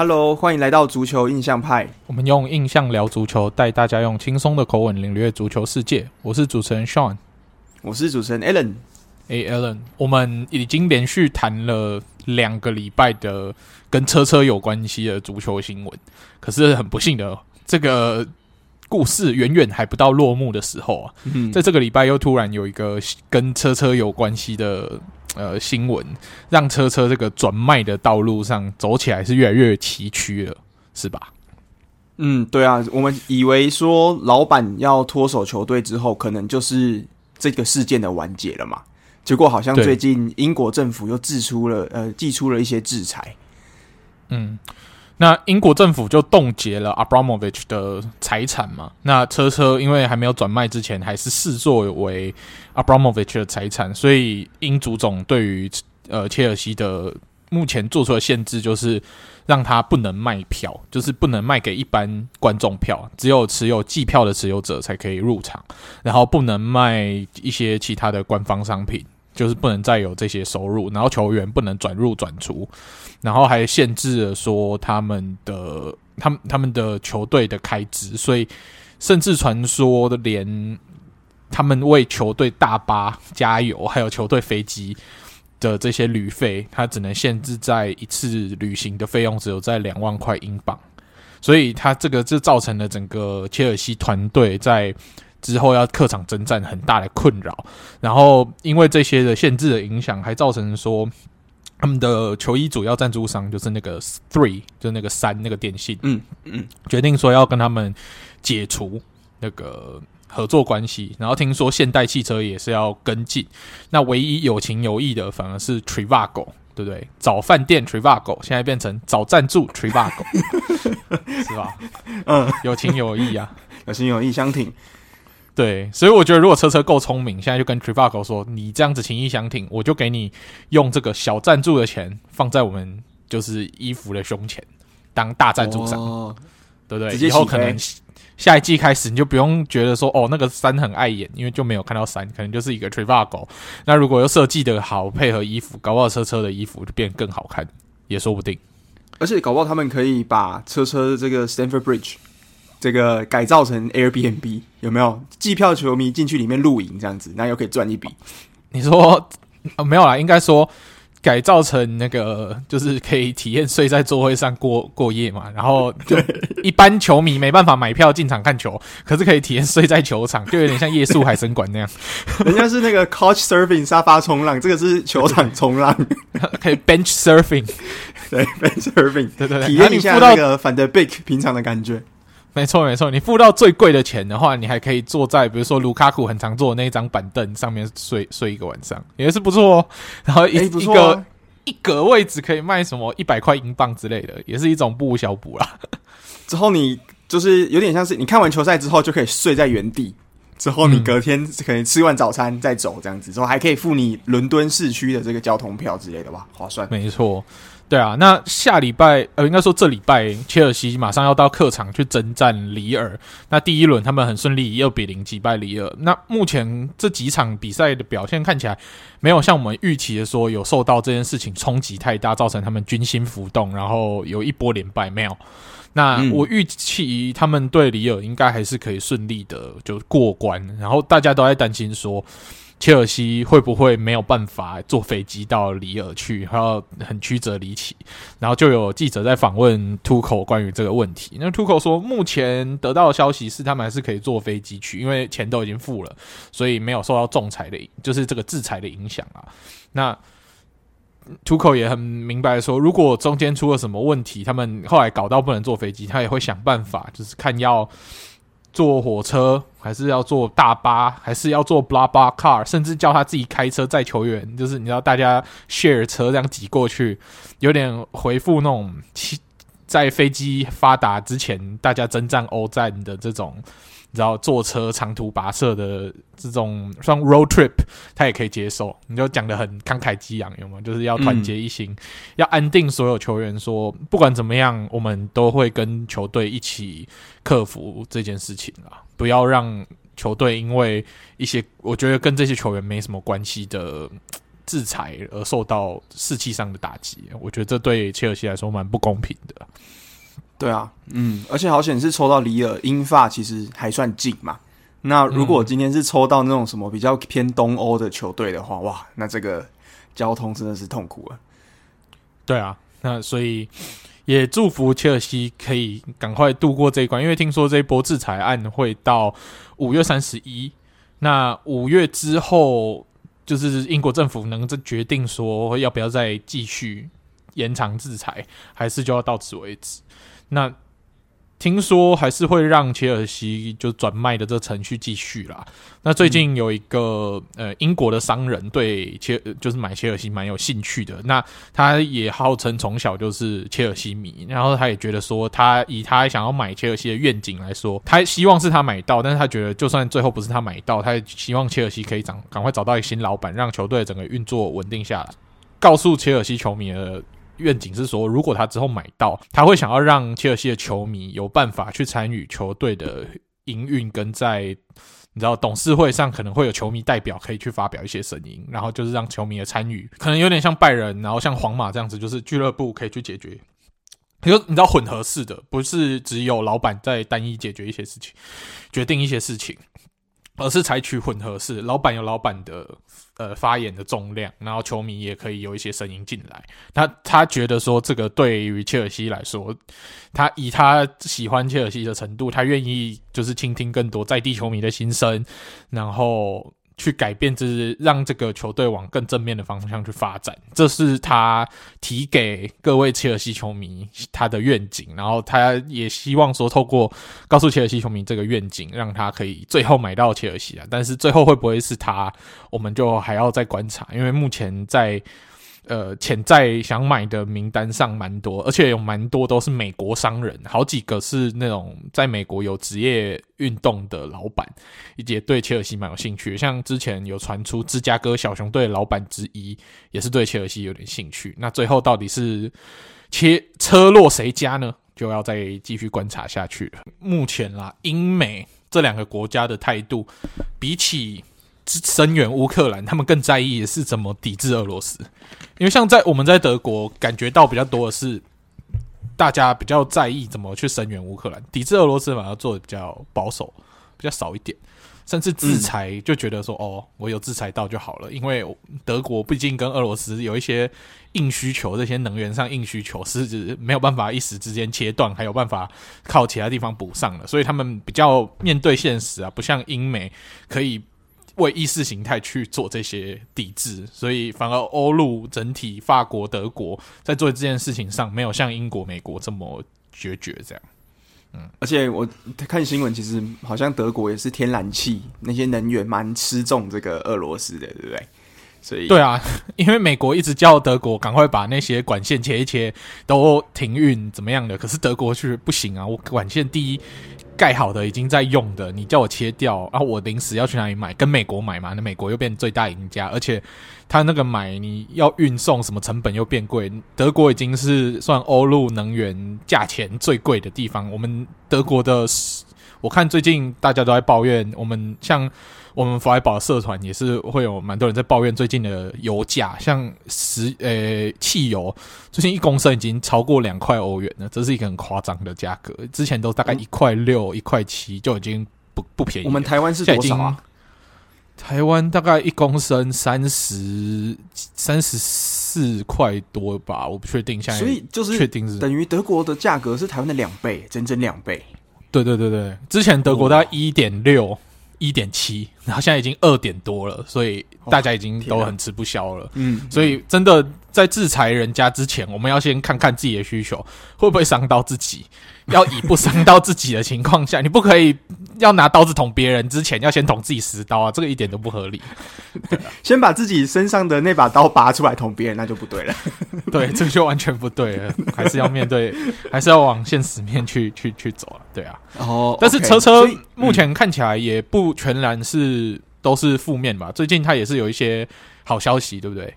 Hello，欢迎来到足球印象派。我们用印象聊足球，带大家用轻松的口吻领略足球世界。我是主持人 Sean，我是主持人 Alan。哎，Alan，我们已经连续谈了两个礼拜的跟车车有关系的足球新闻，可是很不幸的，这个故事远远还不到落幕的时候啊，嗯、在这个礼拜又突然有一个跟车车有关系的。呃，新闻让车车这个转卖的道路上走起来是越来越崎岖了，是吧？嗯，对啊，我们以为说老板要脱手球队之后，可能就是这个事件的完结了嘛。结果好像最近英国政府又制出了呃，寄出了一些制裁。嗯。那英国政府就冻结了 Abramovich 的财产嘛？那车车因为还没有转卖之前，还是视作为 Abramovich 的财产，所以英足总对于呃切尔西的目前做出的限制就是让他不能卖票，就是不能卖给一般观众票，只有持有季票的持有者才可以入场，然后不能卖一些其他的官方商品。就是不能再有这些收入，然后球员不能转入转出，然后还限制了说他们的他们他们的球队的开支，所以甚至传说的连他们为球队大巴加油，还有球队飞机的这些旅费，他只能限制在一次旅行的费用只有在两万块英镑，所以他这个就造成了整个切尔西团队在。之后要客场征战很大的困扰，然后因为这些的限制的影响，还造成说他们的球衣主要赞助商就是那个 Three，就是那个三那个电信，嗯嗯，决定说要跟他们解除那个合作关系。然后听说现代汽车也是要跟进，那唯一有情有义的反而是 Trivago，对不对？找饭店 Trivago 现在变成 找赞助 Trivago，是吧？嗯，有情有义啊，有情有义相挺。对，所以我觉得如果车车够聪明，现在就跟 Trivago 说，你这样子情意相挺，我就给你用这个小赞助的钱放在我们就是衣服的胸前当大赞助商，哦、对不对？以后可能下一季开始你就不用觉得说哦那个山很碍眼，因为就没有看到山，可能就是一个 Trivago。那如果又设计的好，配合衣服，搞不好车车的衣服就变更好看，也说不定。而且搞不好他们可以把车车的这个 Stanford Bridge。这个改造成 Airbnb 有没有？计票球迷进去里面露营这样子，那又可以赚一笔。你说、哦、没有啦，应该说改造成那个，就是可以体验睡在座位上过过夜嘛。然后就一般球迷没办法买票进场看球，可是可以体验睡在球场，就有点像夜宿海参馆那样。人家是那个 Couch Surfing 沙发冲浪，这个是球场冲浪，可以 Bench Surfing，对 Bench Surfing，对对对，体验一下那个 Van d e b i c k 平常的感觉。没错没错，你付到最贵的钱的话，你还可以坐在比如说卢卡库很常坐的那一张板凳上面睡睡一个晚上，也是不错哦。然后一、欸啊、一个一格位置可以卖什么一百块英镑之类的，也是一种不无小补啦。之后你就是有点像是你看完球赛之后就可以睡在原地，之后你隔天可能吃完早餐再走这样子，之后还可以付你伦敦市区的这个交通票之类的吧，划算。没错。对啊，那下礼拜呃，应该说这礼拜，切尔西马上要到客场去征战里尔。那第一轮他们很顺利，以二比零击败里尔。那目前这几场比赛的表现看起来，没有像我们预期的说有受到这件事情冲击太大，造成他们军心浮动，然后有一波连败没有。那我预期他们对里尔应该还是可以顺利的就过关。然后大家都在担心说。切尔西会不会没有办法坐飞机到里尔去，还要很曲折离奇？然后就有记者在访问图克关于这个问题。那 t u c o 说，目前得到的消息是他们还是可以坐飞机去，因为钱都已经付了，所以没有受到仲裁的，就是这个制裁的影响啊。那 t u c o 也很明白说，如果中间出了什么问题，他们后来搞到不能坐飞机，他也会想办法，就是看要。坐火车还是要坐大巴，还是要坐 blah blah car，甚至叫他自己开车载球员，就是你知道大家 share 车这样挤过去，有点回复那种在飞机发达之前大家征战欧战的这种。然后坐车长途跋涉的这种像 road trip，他也可以接受。你就讲的很慷慨激昂，有没有？就是要团结一心，嗯、要安定所有球员说，说不管怎么样，我们都会跟球队一起克服这件事情啊！不要让球队因为一些我觉得跟这些球员没什么关系的制裁而受到士气上的打击。我觉得这对切尔西来说蛮不公平的。对啊，嗯，而且好险是抽到里尔英法，其实还算近嘛。那如果今天是抽到那种什么比较偏东欧的球队的话，哇，那这个交通真的是痛苦了。对啊，那所以也祝福切尔西可以赶快度过这一关，因为听说这一波制裁案会到五月三十一，那五月之后就是英国政府能这决定说要不要再继续延长制裁，还是就要到此为止。那。听说还是会让切尔西就转卖的这个程序继续啦。那最近有一个呃英国的商人对切就是买切尔西蛮有兴趣的。那他也号称从小就是切尔西迷，然后他也觉得说他以他想要买切尔西的愿景来说，他希望是他买到，但是他觉得就算最后不是他买到，他也希望切尔西可以赶赶快找到一个新老板，让球队整个运作稳定下来。告诉切尔西球迷的。愿景是说，如果他之后买到，他会想要让切尔西的球迷有办法去参与球队的营运，跟在你知道董事会上可能会有球迷代表可以去发表一些声音，然后就是让球迷的参与，可能有点像拜仁，然后像皇马这样子，就是俱乐部可以去解决。比如你知道混合式的，不是只有老板在单一解决一些事情，决定一些事情。而是采取混合式，老板有老板的呃发言的重量，然后球迷也可以有一些声音进来。他他觉得说，这个对于切尔西来说，他以他喜欢切尔西的程度，他愿意就是倾听更多在地球迷的心声，然后。去改变，就是让这个球队往更正面的方向去发展，这是他提给各位切尔西球迷他的愿景。然后他也希望说，透过告诉切尔西球迷这个愿景，让他可以最后买到切尔西啊。但是最后会不会是他，我们就还要再观察，因为目前在。呃，潜在想买的名单上蛮多，而且有蛮多都是美国商人，好几个是那种在美国有职业运动的老板，也对切尔西蛮有兴趣。像之前有传出芝加哥小熊队老板之一，也是对切尔西有点兴趣。那最后到底是切车落谁家呢？就要再继续观察下去了。目前啦，英美这两个国家的态度，比起。声援乌克兰，他们更在意的是怎么抵制俄罗斯，因为像在我们在德国感觉到比较多的是，大家比较在意怎么去声援乌克兰，抵制俄罗斯反而做的比较保守，比较少一点，甚至制裁就觉得说、嗯、哦，我有制裁到就好了，因为德国毕竟跟俄罗斯有一些硬需求，这些能源上硬需求是指没有办法一时之间切断，还有办法靠其他地方补上的，所以他们比较面对现实啊，不像英美可以。为意识形态去做这些抵制，所以反而欧陆整体，法国、德国在做这件事情上，没有像英国、美国这么决绝这样。嗯，而且我看新闻，其实好像德国也是天然气那些能源蛮吃重这个俄罗斯的，对不对？所以对啊，因为美国一直叫德国赶快把那些管线切一切，都停运怎么样的，可是德国却不行啊！我管线第一。盖好的已经在用的，你叫我切掉，然后我临时要去哪里买？跟美国买嘛？那美国又变最大赢家，而且他那个买你要运送什么成本又变贵。德国已经是算欧陆能源价钱最贵的地方。我们德国的，我看最近大家都在抱怨，我们像。我们弗莱堡社团也是会有蛮多人在抱怨最近的油价，像石呃汽油最近一公升已经超过两块欧元了，这是一个很夸张的价格。之前都大概一块六、一块七就已经不不便宜。我们台湾是多少啊？台湾大概一公升三十三十四块多吧，我不确定。现在所以就是确定是等于德国的价格是台湾的两倍，整整两倍。对对对对，之前德国大概一点六。一点七，然后现在已经二点多了，所以大家已经都很吃不消了。嗯，所以真的在制裁人家之前，我们要先看看自己的需求会不会伤到自己。要以不伤到自己的情况下，你不可以要拿刀子捅别人之前，要先捅自己十刀啊！这个一点都不合理。先把自己身上的那把刀拔出来捅别人，那就不对了。对，这个就完全不对了，还是要面对，还是要往现实面去去去走啊！对啊。哦，但是车车目前看起来也不全然是都是负面吧？最近他也是有一些好消息，对不对？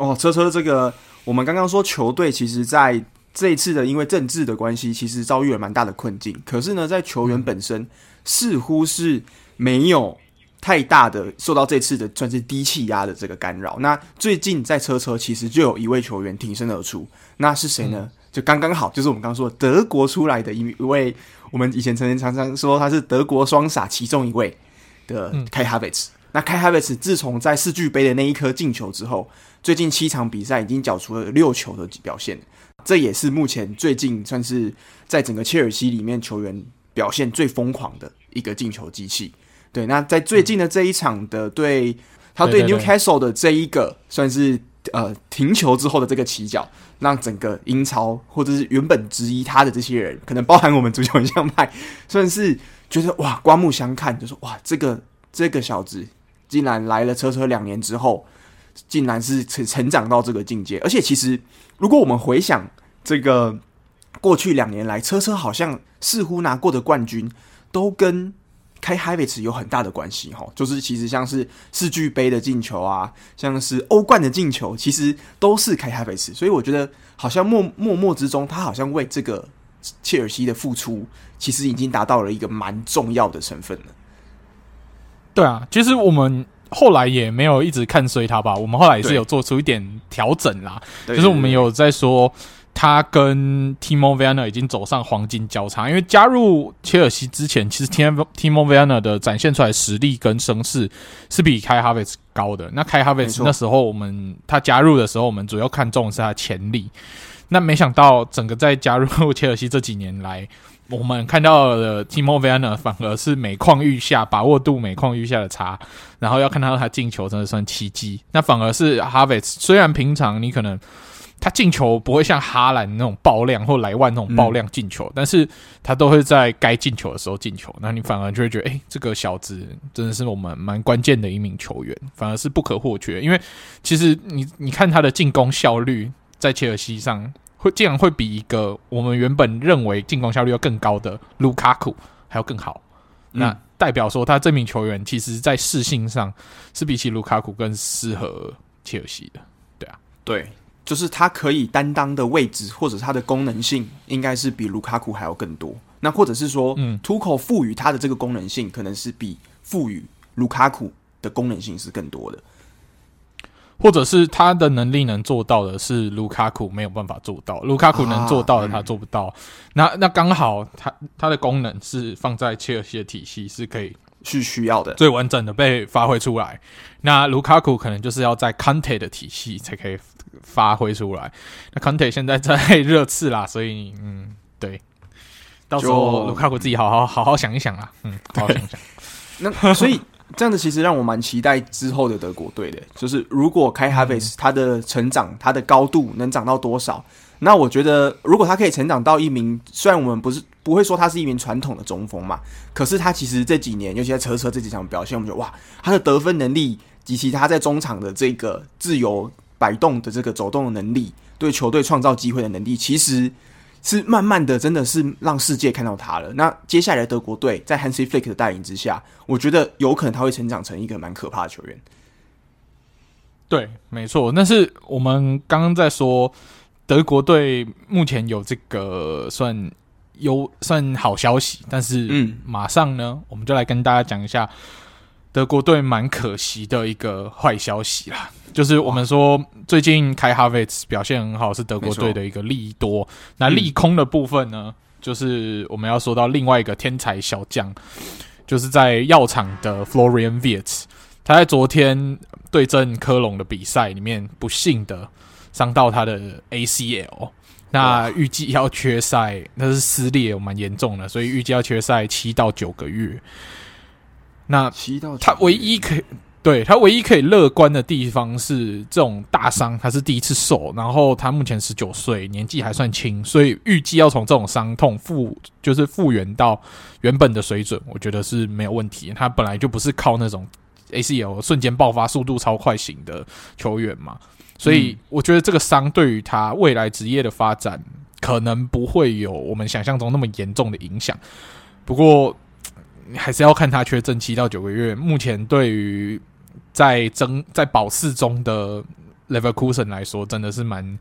哦，车车这个，我们刚刚说球队其实，在。这一次的，因为政治的关系，其实遭遇了蛮大的困境。可是呢，在球员本身似乎是没有太大的受到这次的算是低气压的这个干扰。那最近在车车其实就有一位球员挺身而出，那是谁呢？嗯、就刚刚好，就是我们刚刚说的德国出来的一一位，我们以前曾经常常说他是德国双傻其中一位的 Havertz。嗯、那 Kai Havertz 自从在世俱杯的那一颗进球之后，最近七场比赛已经缴出了六球的表现，这也是目前最近算是在整个切尔西里面球员表现最疯狂的一个进球机器。对，那在最近的这一场的对，他对 Newcastle 的这一个算是呃停球之后的这个起脚，让整个英超或者是原本质疑他的这些人，可能包含我们足球印象派，算是觉得哇刮目相看，就说哇这个这个小子竟然来了车车两年之后，竟然是成成长到这个境界，而且其实如果我们回想这个过去两年来，车车好像似乎拿过的冠军都跟。开 Hives 有很大的关系哈，就是其实像是世俱杯的进球啊，像是欧冠的进球，其实都是开 Hives 所以我觉得好像默默默之中，他好像为这个切尔西的付出，其实已经达到了一个蛮重要的成分了。对啊，其实我们后来也没有一直看衰他吧，我们后来也是有做出一点调整啦，就是我们有在说。他跟 Timo Werner 已经走上黄金交叉，因为加入切尔西之前，其实 Timo Werner 的展现出来实力跟声势是比 Kai Havertz 高的。那 Kai Havertz 那时候我们他加入的时候，我们主要看重的是他的潜力。那没想到整个在加入切尔西这几年来，我们看到的 Timo Werner 反而是每况愈下，把握度每况愈下的差。然后要看到他进球，真的算奇迹。那反而是 Havertz，虽然平常你可能。他进球不会像哈兰那种爆量或莱万那种爆量进球，嗯、但是他都会在该进球的时候进球。那你反而就会觉得，哎、欸，这个小子真的是我们蛮关键的一名球员，反而是不可或缺。因为其实你你看他的进攻效率在切尔西上会竟然会比一个我们原本认为进攻效率要更高的卢卡库还要更好。嗯、那代表说他这名球员其实在适性上是比起卢卡库更适合切尔西的。对啊，对。就是他可以担当的位置，或者他的功能性，应该是比卢卡库还要更多。那或者是说，嗯，图口赋予他的这个功能性，可能是比赋予卢卡库的功能性是更多的，或者是他的能力能做到的是卢卡库没有办法做到，卢卡库能做到的他做不到。啊嗯、那那刚好他他的功能是放在切尔西的体系是可以。是需要的，最完整的被发挥出来。那卢卡库可能就是要在康特的体系才可以发挥出来。那康特现在在热刺啦，所以嗯，对，到时候卢卡库自己好好好好想一想啦。嗯，好好想一想。那所以这样子其实让我蛮期待之后的德国队的，就是如果 Kai Havertz 他的成长，他的高度能长到多少？那我觉得，如果他可以成长到一名，虽然我们不是不会说他是一名传统的中锋嘛，可是他其实这几年，尤其在车车这几场表现，我们觉得哇，他的得分能力及其他在中场的这个自由摆动的这个走动的能力，对球队创造机会的能力，其实是慢慢的，真的是让世界看到他了。那接下来德国队在 Hansi Flick 的带领之下，我觉得有可能他会成长成一个蛮可怕的球员。对，没错，但是我们刚刚在说。德国队目前有这个算优算好消息，但是嗯，马上呢，嗯、我们就来跟大家讲一下德国队蛮可惜的一个坏消息啦。就是我们说最近开哈维茨表现很好，是德国队的一个利多。那利空的部分呢，就是我们要说到另外一个天才小将，就是在药厂的 Florian Wirtz，他在昨天对阵科隆的比赛里面不幸的。伤到他的 ACL，那预计要缺赛，那是撕裂，蛮严重的，所以预计要缺赛七到九个月。那他唯一可以对他唯一可以乐观的地方是，这种大伤他是第一次受，然后他目前十九岁，年纪还算轻，所以预计要从这种伤痛复就是复原到原本的水准，我觉得是没有问题。他本来就不是靠那种 ACL 瞬间爆发、速度超快型的球员嘛。所以我觉得这个伤对于他未来职业的发展可能不会有我们想象中那么严重的影响。不过还是要看他缺阵七到九个月。目前对于在争在保四中的 Leverkusen 来说，真的是蛮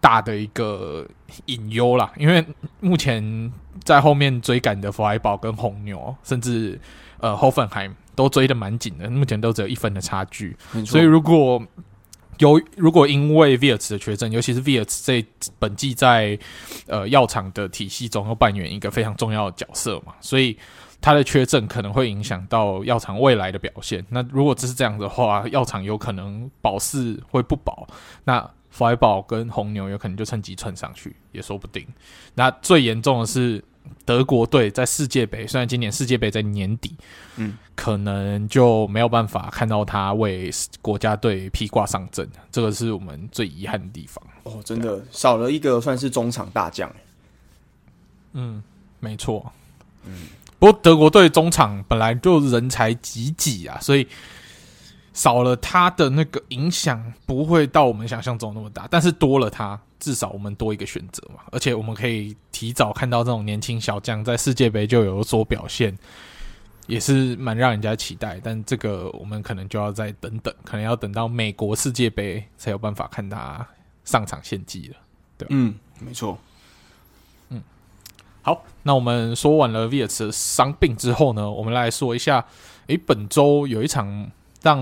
大的一个隐忧啦，因为目前在后面追赶的弗莱堡跟红牛，甚至呃霍芬海姆都追的蛮紧的，目前都只有一分的差距。所以如果有如果因为 Viert 的缺阵，尤其是 Viert 这本季在呃药厂的体系中又扮演一个非常重要的角色嘛，所以他的缺阵可能会影响到药厂未来的表现。那如果只是这样的话，药厂有可能保四会不保。那弗莱堡跟红牛有可能就趁机窜上去，也说不定。那最严重的是德国队在世界杯，虽然今年世界杯在年底，嗯，可能就没有办法看到他为国家队披挂上阵，这个是我们最遗憾的地方。哦，真的少了一个算是中场大将。嗯，没错。嗯，不过德国队中场本来就人才济济啊，所以。少了他的那个影响不会到我们想象中那么大，但是多了他，至少我们多一个选择嘛。而且我们可以提早看到这种年轻小将在世界杯就有所表现，也是蛮让人家期待。但这个我们可能就要再等等，可能要等到美国世界杯才有办法看他上场献技了。对，嗯，没错。嗯，好，那我们说完了 Viert 的伤病之后呢，我们来说一下，诶，本周有一场。让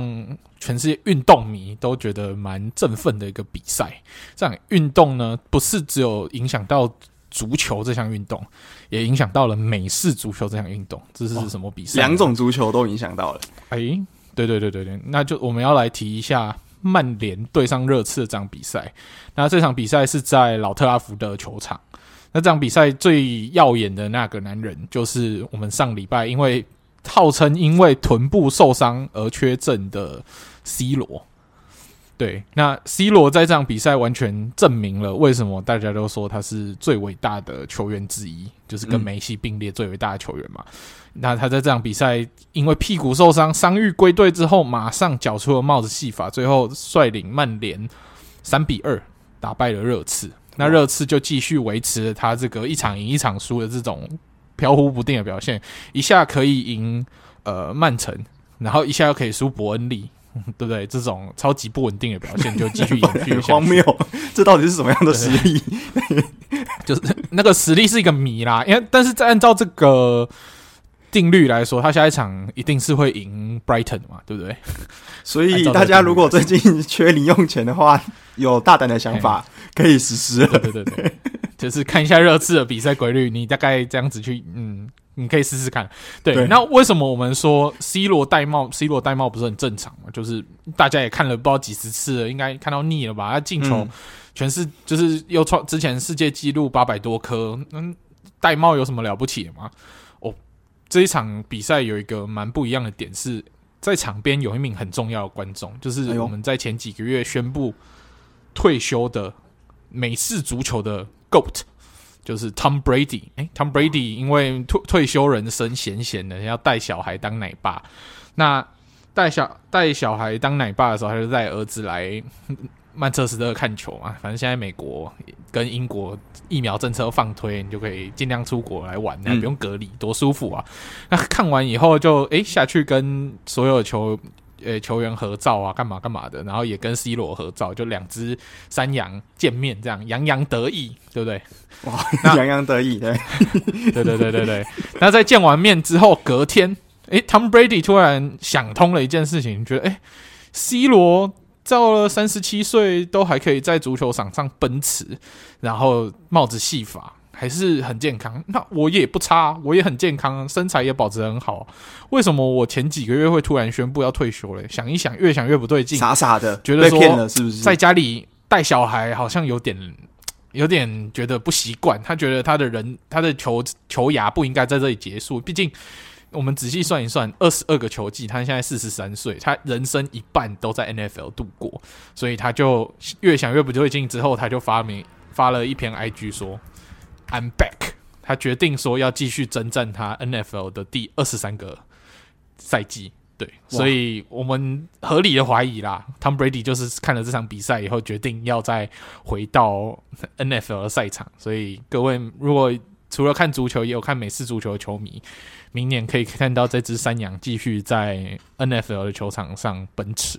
全世界运动迷都觉得蛮振奋的一个比赛。这场运动呢，不是只有影响到足球这项运动，也影响到了美式足球这项运动。这是什么比赛？两种足球都影响到了。诶，对对对对对，那就我们要来提一下曼联对上热刺的这场比赛。那这场比赛是在老特拉福德球场。那这场比赛最耀眼的那个男人，就是我们上礼拜因为。号称因为臀部受伤而缺阵的 C 罗，对，那 C 罗在这场比赛完全证明了为什么大家都说他是最伟大的球员之一，就是跟梅西并列最伟大的球员嘛。嗯、那他在这场比赛因为屁股受伤，伤愈归队之后，马上缴出了帽子戏法，最后率领曼联三比二打败了热刺。那热刺就继续维持了他这个一场赢一场输的这种。飘忽不定的表现，一下可以赢呃曼城，然后一下又可以输伯恩利，对不对？这种超级不稳定的表现就继续延续。很 荒谬，这到底是什么样的实力？就是那个实力是一个谜啦。因为但是在按照这个定律来说，他下一场一定是会赢 Brighton 嘛，对不对？所以大家如果最近缺零用钱的话，有大胆的想法可以实施。对对对对。就是看一下热刺的比赛规律，你大概这样子去，嗯，你可以试试看。对，对，那为什么我们说 C 罗戴帽？C 罗戴帽不是很正常嘛？就是大家也看了不知道几十次了，应该看到腻了吧？他进球全是，就是又创之前世界纪录八百多颗，嗯，戴帽有什么了不起的吗？哦，这一场比赛有一个蛮不一样的点是，在场边有一名很重要的观众，就是我们在前几个月宣布退休的美式足球的。GOAT 就是 Tom Brady，哎，Tom Brady 因为退退休人生闲闲的，要带小孩当奶爸。那带小带小孩当奶爸的时候，他就带儿子来曼彻斯特看球嘛。反正现在美国跟英国疫苗政策放推，你就可以尽量出国来玩，那不用隔离，多舒服啊！那看完以后就哎下去跟所有球。呃，球员合照啊，干嘛干嘛的，然后也跟 C 罗合照，就两只山羊见面，这样洋洋得意，对不对？哇，洋洋得意，对，对对对对对。那在见完面之后，隔天，诶，Tom Brady 突然想通了一件事情，觉得，诶，C 罗到了三十七岁都还可以在足球场上奔驰，然后帽子戏法。还是很健康，那我也不差，我也很健康，身材也保持很好。为什么我前几个月会突然宣布要退休嘞？想一想，越想越不对劲，傻傻的，觉得说被骗了是不是？在家里带小孩好像有点，有点觉得不习惯。他觉得他的人，他的球球涯不应该在这里结束。毕竟我们仔细算一算，二十二个球季，他现在四十三岁，他人生一半都在 NFL 度过，所以他就越想越不对劲。之后他就发明发了一篇 IG 说。I'm back。他决定说要继续征战他 NFL 的第二十三个赛季，对，所以我们合理的怀疑啦，Tom Brady 就是看了这场比赛以后，决定要再回到 NFL 的赛场。所以各位，如果除了看足球，也有看美式足球的球迷，明年可以看到这只山羊继续在 NFL 的球场上奔驰。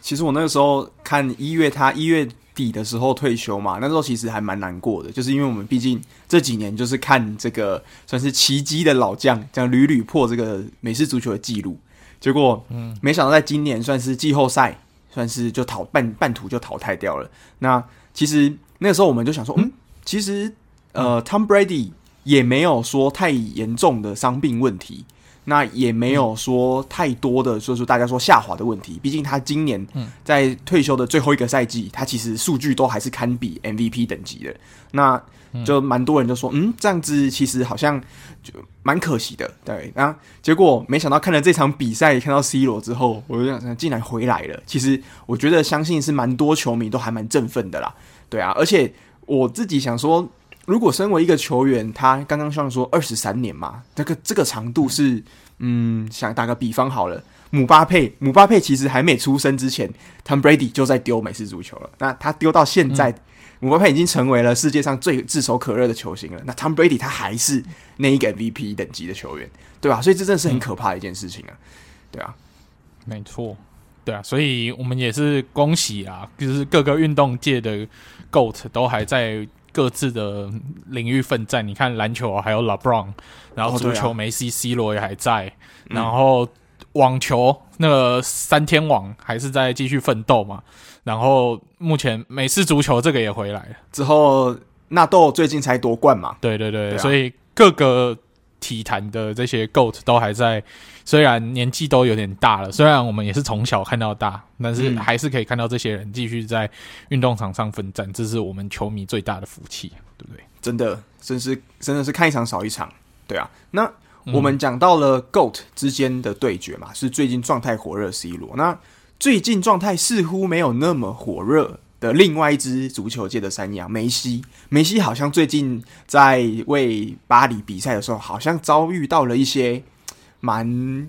其实我那个时候看一月他一月。底的时候退休嘛，那时候其实还蛮难过的，就是因为我们毕竟这几年就是看这个算是奇迹的老将，这样屡屡破这个美式足球的记录，结果嗯，没想到在今年算是季后赛，算是就淘半半途就淘汰掉了。那其实那个时候我们就想说，嗯，其实呃，Tom Brady 也没有说太严重的伤病问题。那也没有说太多的，就是大家说下滑的问题。毕竟他今年在退休的最后一个赛季，他其实数据都还是堪比 MVP 等级的。那就蛮多人就说，嗯，这样子其实好像就蛮可惜的。对，那结果没想到看了这场比赛，看到 C 罗之后，我就想，竟然回来了。其实我觉得，相信是蛮多球迷都还蛮振奋的啦。对啊，而且我自己想说。如果身为一个球员，他刚刚像说二十三年嘛，这个这个长度是，嗯，想打个比方好了，姆巴佩，姆巴佩其实还没出生之前，Tom Brady 就在丢美式足球了。那他丢到现在，嗯、姆巴佩已经成为了世界上最炙手可热的球星了。那 Tom Brady 他还是那一个 MVP 等级的球员，对吧？所以这真的是很可怕的一件事情啊，对啊，没错，对啊，所以我们也是恭喜啊，就是各个运动界的 GOAT 都还在。各自的领域奋战，你看篮球还有 LeBron，然后足球梅西、C 罗也还在，然后网球那个三天网还是在继续奋斗嘛，然后目前美式足球这个也回来了，之后纳豆最近才夺冠嘛，对对对，所以各个。体坛的这些 GOAT 都还在，虽然年纪都有点大了，虽然我们也是从小看到大，但是还是可以看到这些人继续在运动场上奋战，这是我们球迷最大的福气，对不对？真的，真是真的是看一场少一场，对啊。那我们讲到了 GOAT 之间的对决嘛，是最近状态火热 C 罗，那最近状态似乎没有那么火热。的另外一支足球界的山羊梅西，梅西好像最近在为巴黎比赛的时候，好像遭遇到了一些蛮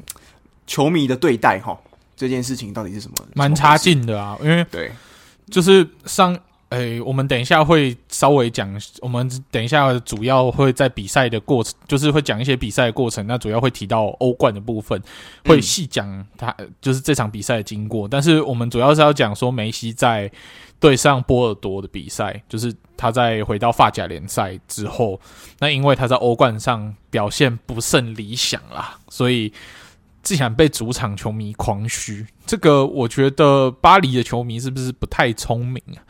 球迷的对待哈。这件事情到底是什么？蛮差劲的啊，因为对，就是上。诶、欸，我们等一下会稍微讲，我们等一下主要会在比赛的过程，就是会讲一些比赛的过程。那主要会提到欧冠的部分，会细讲他就是这场比赛的经过。但是我们主要是要讲说梅西在对上波尔多的比赛，就是他在回到法甲联赛之后，那因为他在欧冠上表现不甚理想啦，所以竟然被主场球迷狂嘘。这个我觉得巴黎的球迷是不是不太聪明啊？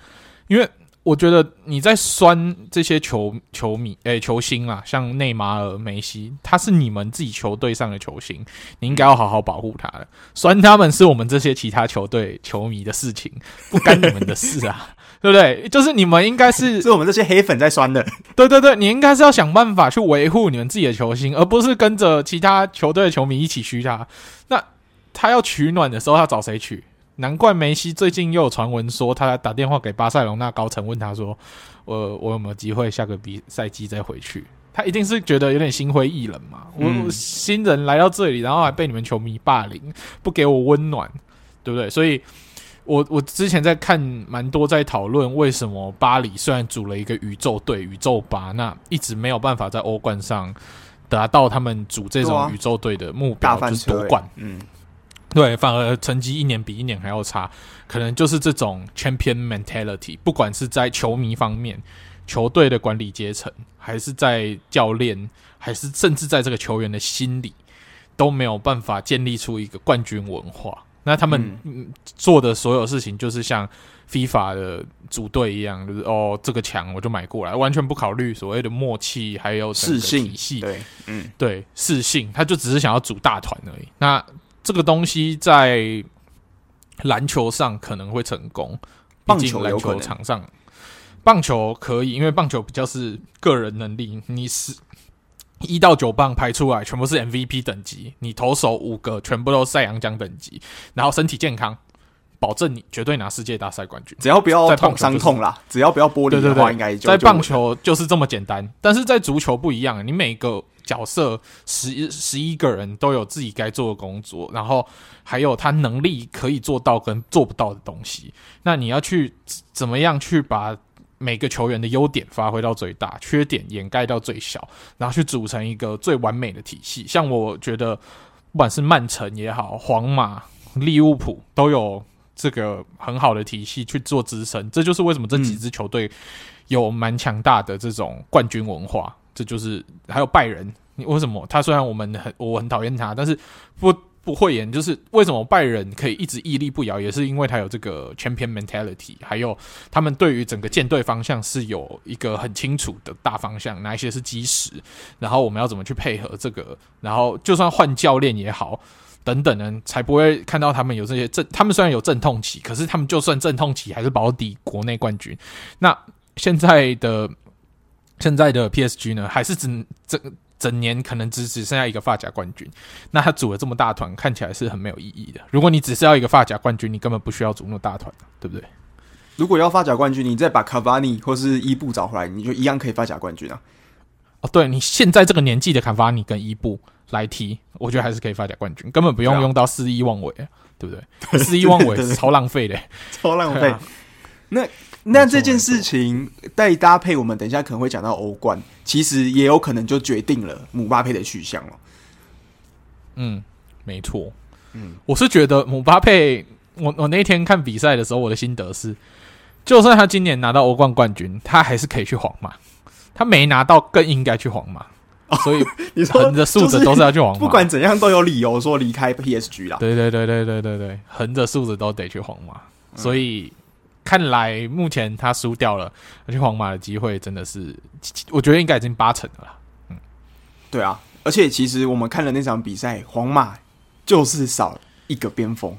因为我觉得你在酸这些球球迷诶、欸、球星啊，像内马尔、梅西，他是你们自己球队上的球星，你应该要好好保护他的。酸他们是我们这些其他球队球迷的事情，不干你们的事啊，对不对？就是你们应该是 是我们这些黑粉在酸的，对对对，你应该是要想办法去维护你们自己的球星，而不是跟着其他球队的球迷一起嘘他。那他要取暖的时候，他找谁取？难怪梅西最近又有传闻说，他打电话给巴塞隆那高层，问他说：“我我有没有机会下个比赛季再回去？”他一定是觉得有点心灰意冷嘛。嗯、我新人来到这里，然后还被你们球迷霸凌，不给我温暖，对不对？所以我我之前在看蛮多在讨论，为什么巴黎虽然组了一个宇宙队、宇宙八，那一直没有办法在欧冠上达到他们组这种宇宙队的目标，啊、就是夺冠。嗯。对，反而成绩一年比一年还要差，可能就是这种 champion mentality，不管是在球迷方面、球队的管理阶层，还是在教练，还是甚至在这个球员的心里，都没有办法建立出一个冠军文化。那他们做的所有事情，就是像 FIFA 的组队一样，就是哦，这个强我就买过来，完全不考虑所谓的默契，还有体系。对，嗯，对，适性，他就只是想要组大团而已。那这个东西在篮球上可能会成功，棒球篮球场上，棒球可以，因为棒球比较是个人能力。你是一到九棒排出来，全部是 MVP 等级，你投手五个全部都是赛扬奖等级，然后身体健康，保证你绝对拿世界大赛冠军。只要不要碰伤痛啦，只要不要玻璃的话，应该在棒球就是这么简单。但是在足球不一样，你每个。角色十十一个人都有自己该做的工作，然后还有他能力可以做到跟做不到的东西。那你要去怎么样去把每个球员的优点发挥到最大，缺点掩盖到最小，然后去组成一个最完美的体系。像我觉得，不管是曼城也好，皇马、利物浦都有这个很好的体系去做支撑，这就是为什么这几支球队有蛮强大的这种冠军文化。这就是还有拜仁，你为什么他虽然我们很我很讨厌他，但是不不会演，就是为什么拜仁可以一直屹立不摇，也是因为他有这个 champion mentality，还有他们对于整个舰队方向是有一个很清楚的大方向，哪一些是基石，然后我们要怎么去配合这个，然后就算换教练也好。等等呢，才不会看到他们有这些阵。他们虽然有阵痛期，可是他们就算阵痛期，还是保底国内冠军。那现在的现在的 PSG 呢，还是整整整年可能只只剩下一个发甲冠军。那他组了这么大团，看起来是很没有意义的。如果你只是要一个发甲冠军，你根本不需要组那么大团，对不对？如果要发甲冠军，你再把卡瓦尼或是伊布找回来，你就一样可以发甲冠军啊。哦，对，你现在这个年纪的卡瓦尼跟伊布。来踢，我觉得还是可以发甲冠军，根本不用用到肆意妄为，啊，对不对？肆意妄为超浪费的，超浪费。那那这件事情再搭配，我们等一下可能会讲到欧冠，其实也有可能就决定了姆巴佩的去向了。嗯，没错。嗯，我是觉得姆巴佩，我我那天看比赛的时候，我的心得是，就算他今年拿到欧冠冠军，他还是可以去皇马，他没拿到更应该去皇马。所以 你横着竖着都是要去皇马，不管怎样都有理由说离开 PSG 啦。对对对对对对对，横着竖着都得去皇马。所以看来目前他输掉了，而且皇马的机会真的是，我觉得应该已经八成了啦。嗯，对啊，而且其实我们看了那场比赛，皇马就是少一个边锋。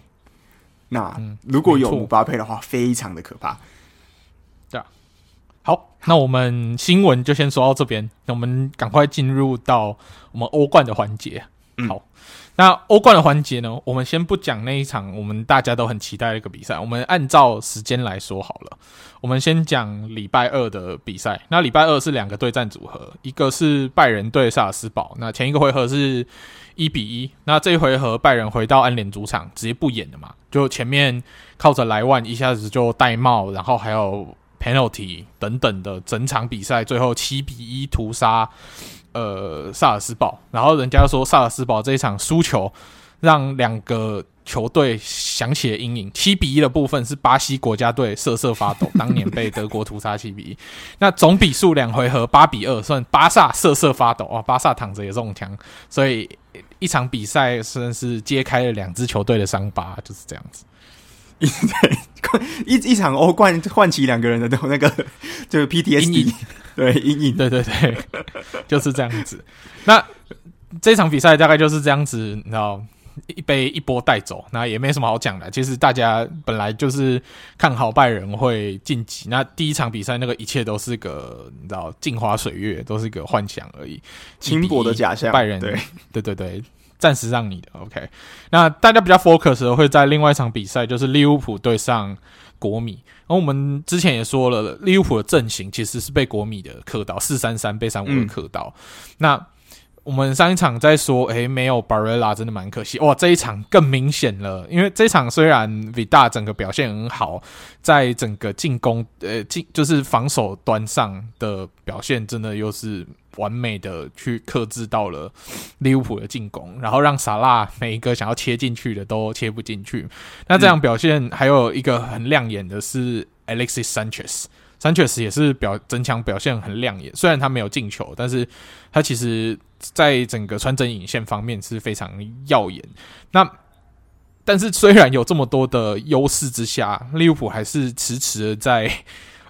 那如果有姆巴佩的话，非常的可怕。对啊好，那我们新闻就先说到这边。那我们赶快进入到我们欧冠的环节。好，那欧冠的环节呢，我们先不讲那一场我们大家都很期待的一个比赛。我们按照时间来说好了。我们先讲礼拜二的比赛。那礼拜二是两个对战组合，一个是拜仁对萨尔斯堡。那前一个回合是一比一。那这一回合拜仁回到安联主场，直接不演了嘛？就前面靠着莱万一下子就戴帽，然后还有。penalty 等等的整场比赛，最后七比一屠杀呃萨尔斯堡，然后人家说萨尔斯堡这一场输球，让两个球队想起了阴影。七比一的部分是巴西国家队瑟瑟发抖，当年被德国屠杀七比一。那总比数两回合八比二，算巴萨瑟瑟发抖啊！巴萨躺着也中枪，所以一场比赛算是揭开了两支球队的伤疤，就是这样子。对，一一场欧冠唤起两个人的都 那个，就是 PTSD，对阴影，对对对，就是这样子。那这场比赛大概就是这样子，你知道，一杯一波带走，那也没什么好讲的。其实大家本来就是看好拜仁会晋级。那第一场比赛那个一切都是个你知道镜花水月，都是个幻想而已，轻薄的假象。拜仁，对对对对。暂时让你的 OK，那大家比较 focus 的会在另外一场比赛，就是利物浦对上国米。然后我们之前也说了，利物浦的阵型其实是被国米的克到四三三被三五的克到。嗯、那我们上一场在说，诶，没有 Barella 真的蛮可惜。哇，这一场更明显了，因为这一场虽然 Vida 整个表现很好，在整个进攻呃进就是防守端上的表现，真的又是。完美的去克制到了利物浦的进攻，然后让萨拉每一个想要切进去的都切不进去。那这样表现还有一个很亮眼的是 Alexis Sanchez，Sanchez 也是表整场表现很亮眼。虽然他没有进球，但是他其实在整个穿针引线方面是非常耀眼。那但是虽然有这么多的优势之下，利物浦还是迟迟的在。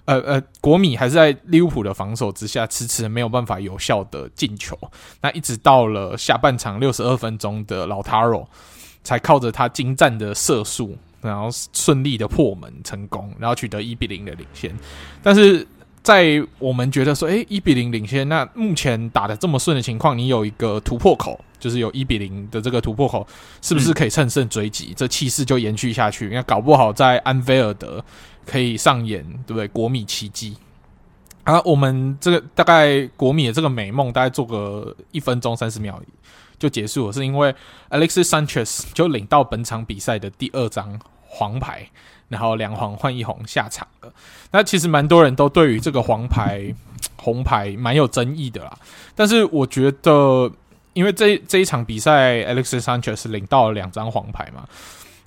呃呃，国米还是在利物浦的防守之下，迟迟没有办法有效的进球。那一直到了下半场六十二分钟的老塔罗，才靠着他精湛的射术，然后顺利的破门成功，然后取得一比零的领先。但是在我们觉得说，诶，一比零领先，那目前打得这么顺的情况，你有一个突破口，就是有一比零的这个突破口，是不是可以乘胜追击？嗯、这气势就延续下去。那搞不好在安菲尔德。可以上演，对不对？国米奇迹啊！我们这个大概国米的这个美梦，大概做个一分钟三十秒就结束了，是因为 Alexis Sanchez 就领到本场比赛的第二张黄牌，然后两黄换一红下场了。那其实蛮多人都对于这个黄牌、红牌蛮有争议的啦。但是我觉得，因为这这一场比赛 Alexis Sanchez 领到了两张黄牌嘛。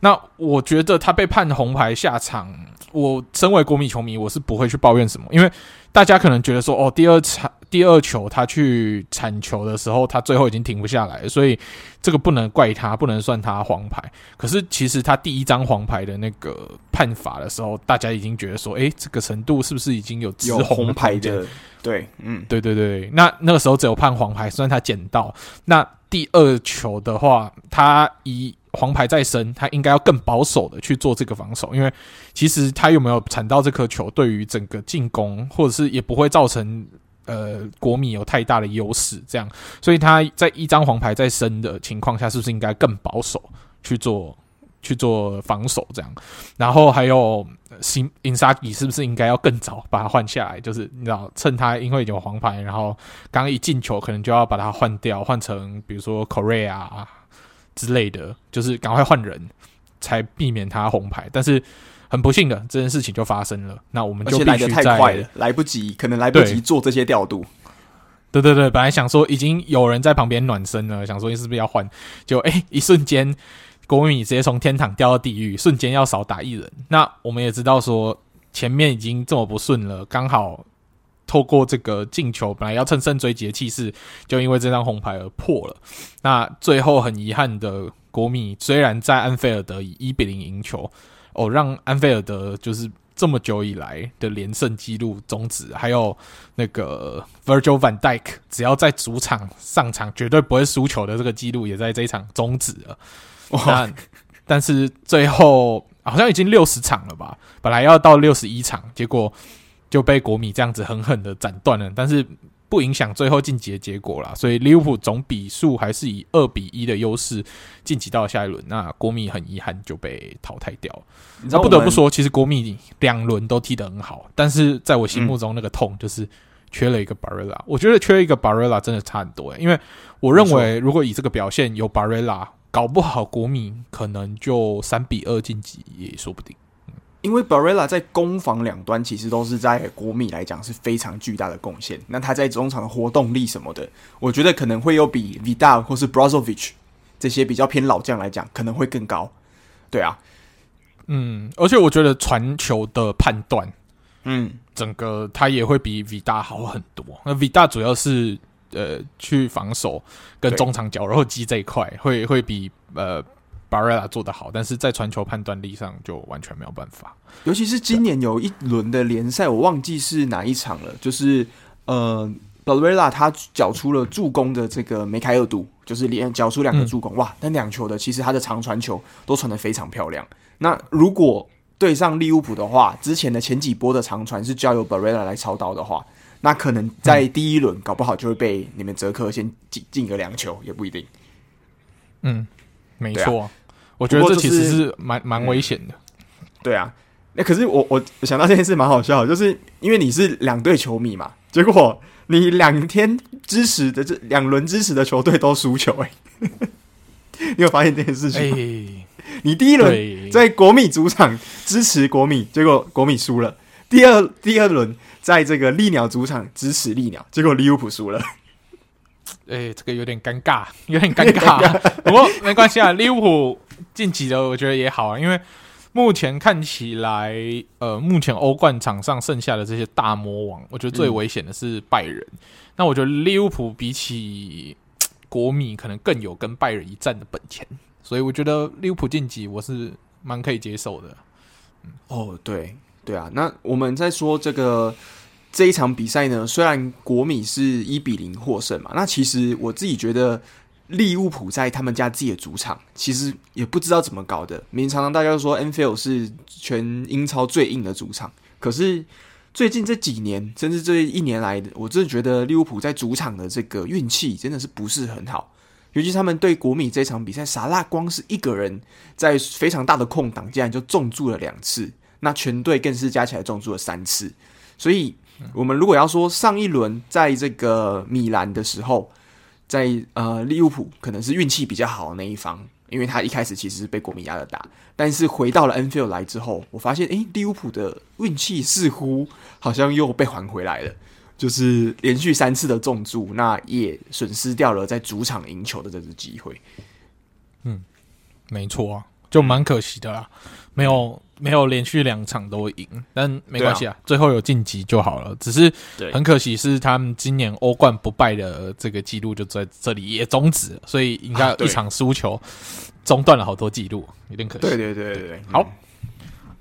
那我觉得他被判红牌下场，我身为国米球迷，我是不会去抱怨什么，因为大家可能觉得说，哦，第二场第二球他去铲球的时候，他最后已经停不下来，所以这个不能怪他，不能算他黄牌。可是其实他第一张黄牌的那个判罚的时候，大家已经觉得说，诶，这个程度是不是已经有红有红牌的？对，嗯，对对对，那那个时候只有判黄牌，虽然他捡到。那第二球的话，他以黄牌在身，他应该要更保守的去做这个防守，因为其实他有没有铲到这颗球，对于整个进攻或者是也不会造成呃国米有太大的优势，这样，所以他在一张黄牌在身的情况下，是不是应该更保守去做去做防守这样？然后还有新因沙吉是不是应该要更早把他换下来？就是你知道，趁他因为有黄牌，然后刚一进球，可能就要把他换掉，换成比如说 Korea。之类的，就是赶快换人，才避免他红牌。但是很不幸的，这件事情就发生了。那我们就必须在来得太快了，来不及，可能来不及做这些调度。对对对，本来想说已经有人在旁边暖身了，想说是不是要换？就哎、欸，一瞬间国米直接从天堂掉到地狱，瞬间要少打一人。那我们也知道说前面已经这么不顺了，刚好。透过这个进球，本来要乘胜追击的气势，就因为这张红牌而破了。那最后很遗憾的，国米虽然在安菲尔德以一比零赢球，哦，让安菲尔德就是这么久以来的连胜纪录终止。还有那个 Virgil van Dijk 只要在主场上场绝对不会输球的这个记录，也在这一场终止了。哇！但是最后好像已经六十场了吧？本来要到六十一场，结果。就被国米这样子狠狠的斩断了，但是不影响最后晋级的结果啦。所以利物浦总比数还是以二比一的优势晋级到下一轮。那国米很遗憾就被淘汰掉。那不得不说，其实国米两轮都踢得很好，但是在我心目中那个痛就是缺了一个巴瑞拉。我觉得缺一个巴瑞拉真的差很多，欸，因为我认为如果以这个表现有巴瑞拉，搞不好国米可能就三比二晋级也说不定。因为 Barella 在攻防两端其实都是在国米来讲是非常巨大的贡献。那他在中场的活动力什么的，我觉得可能会有比 Vidal 或是 Brozovic 这些比较偏老将来讲可能会更高。对啊，嗯，而且我觉得传球的判断，嗯，整个他也会比 Vidal 好很多。那 Vidal 主要是呃去防守跟中场绞肉机这一块，会会比呃。巴瑞拉做得好，但是在传球判断力上就完全没有办法。尤其是今年有一轮的联赛，我忘记是哪一场了。就是呃，巴瑞拉他缴出了助攻的这个梅开二度，就是连缴出两个助攻，嗯、哇！但两球的其实他的长传球都传得非常漂亮。那如果对上利物浦的话，之前的前几波的长传是交由巴瑞拉来操刀的话，那可能在第一轮搞不好就会被你们泽克先进进个两球，也不一定。嗯，没错。我觉得这其实是蛮蛮、就是、危险的、嗯，对啊。那可是我我想到这件事蛮好笑的，就是因为你是两队球迷嘛，结果你两天支持的这两轮支持的球队都输球、欸，哎，你有发现这件事情吗？欸、你第一轮在国米主场支持国米，结果国米输了；第二第二轮在这个利鸟主场支持利鸟，结果利物浦输了。哎、欸，这个有点尴尬，有点尴尬、啊。不过没关系啊，利物浦。晋级的我觉得也好啊，因为目前看起来，呃，目前欧冠场上剩下的这些大魔王，我觉得最危险的是拜仁。嗯、那我觉得利物浦比起国米，可能更有跟拜仁一战的本钱，所以我觉得利物浦晋级我是蛮可以接受的。嗯、哦，对对啊，那我们在说这个这一场比赛呢，虽然国米是一比零获胜嘛，那其实我自己觉得。利物浦在他们家自己的主场，其实也不知道怎么搞的。明常常大家都说 Anfield 是全英超最硬的主场，可是最近这几年，甚至这一年来，我真的觉得利物浦在主场的这个运气真的是不是很好。尤其他们对国米这场比赛，萨拉光是一个人在非常大的空档，竟然就中注了两次，那全队更是加起来中注了三次。所以，我们如果要说上一轮在这个米兰的时候，在呃，利物浦可能是运气比较好的那一方，因为他一开始其实是被国米压着打，但是回到了 Anfield 来之后，我发现，诶，利物浦的运气似乎好像又被还回来了，就是连续三次的中柱，那也损失掉了在主场赢球的这次机会。嗯，没错啊，就蛮可惜的啦，没有没有连续两场都赢，但没关系啊，最后有晋级就好了。只是很可惜是他们今年欧冠不败的这个记录就在这里也终止，所以应该一场输球中断了好多记录，有点可惜。对对对对对，好。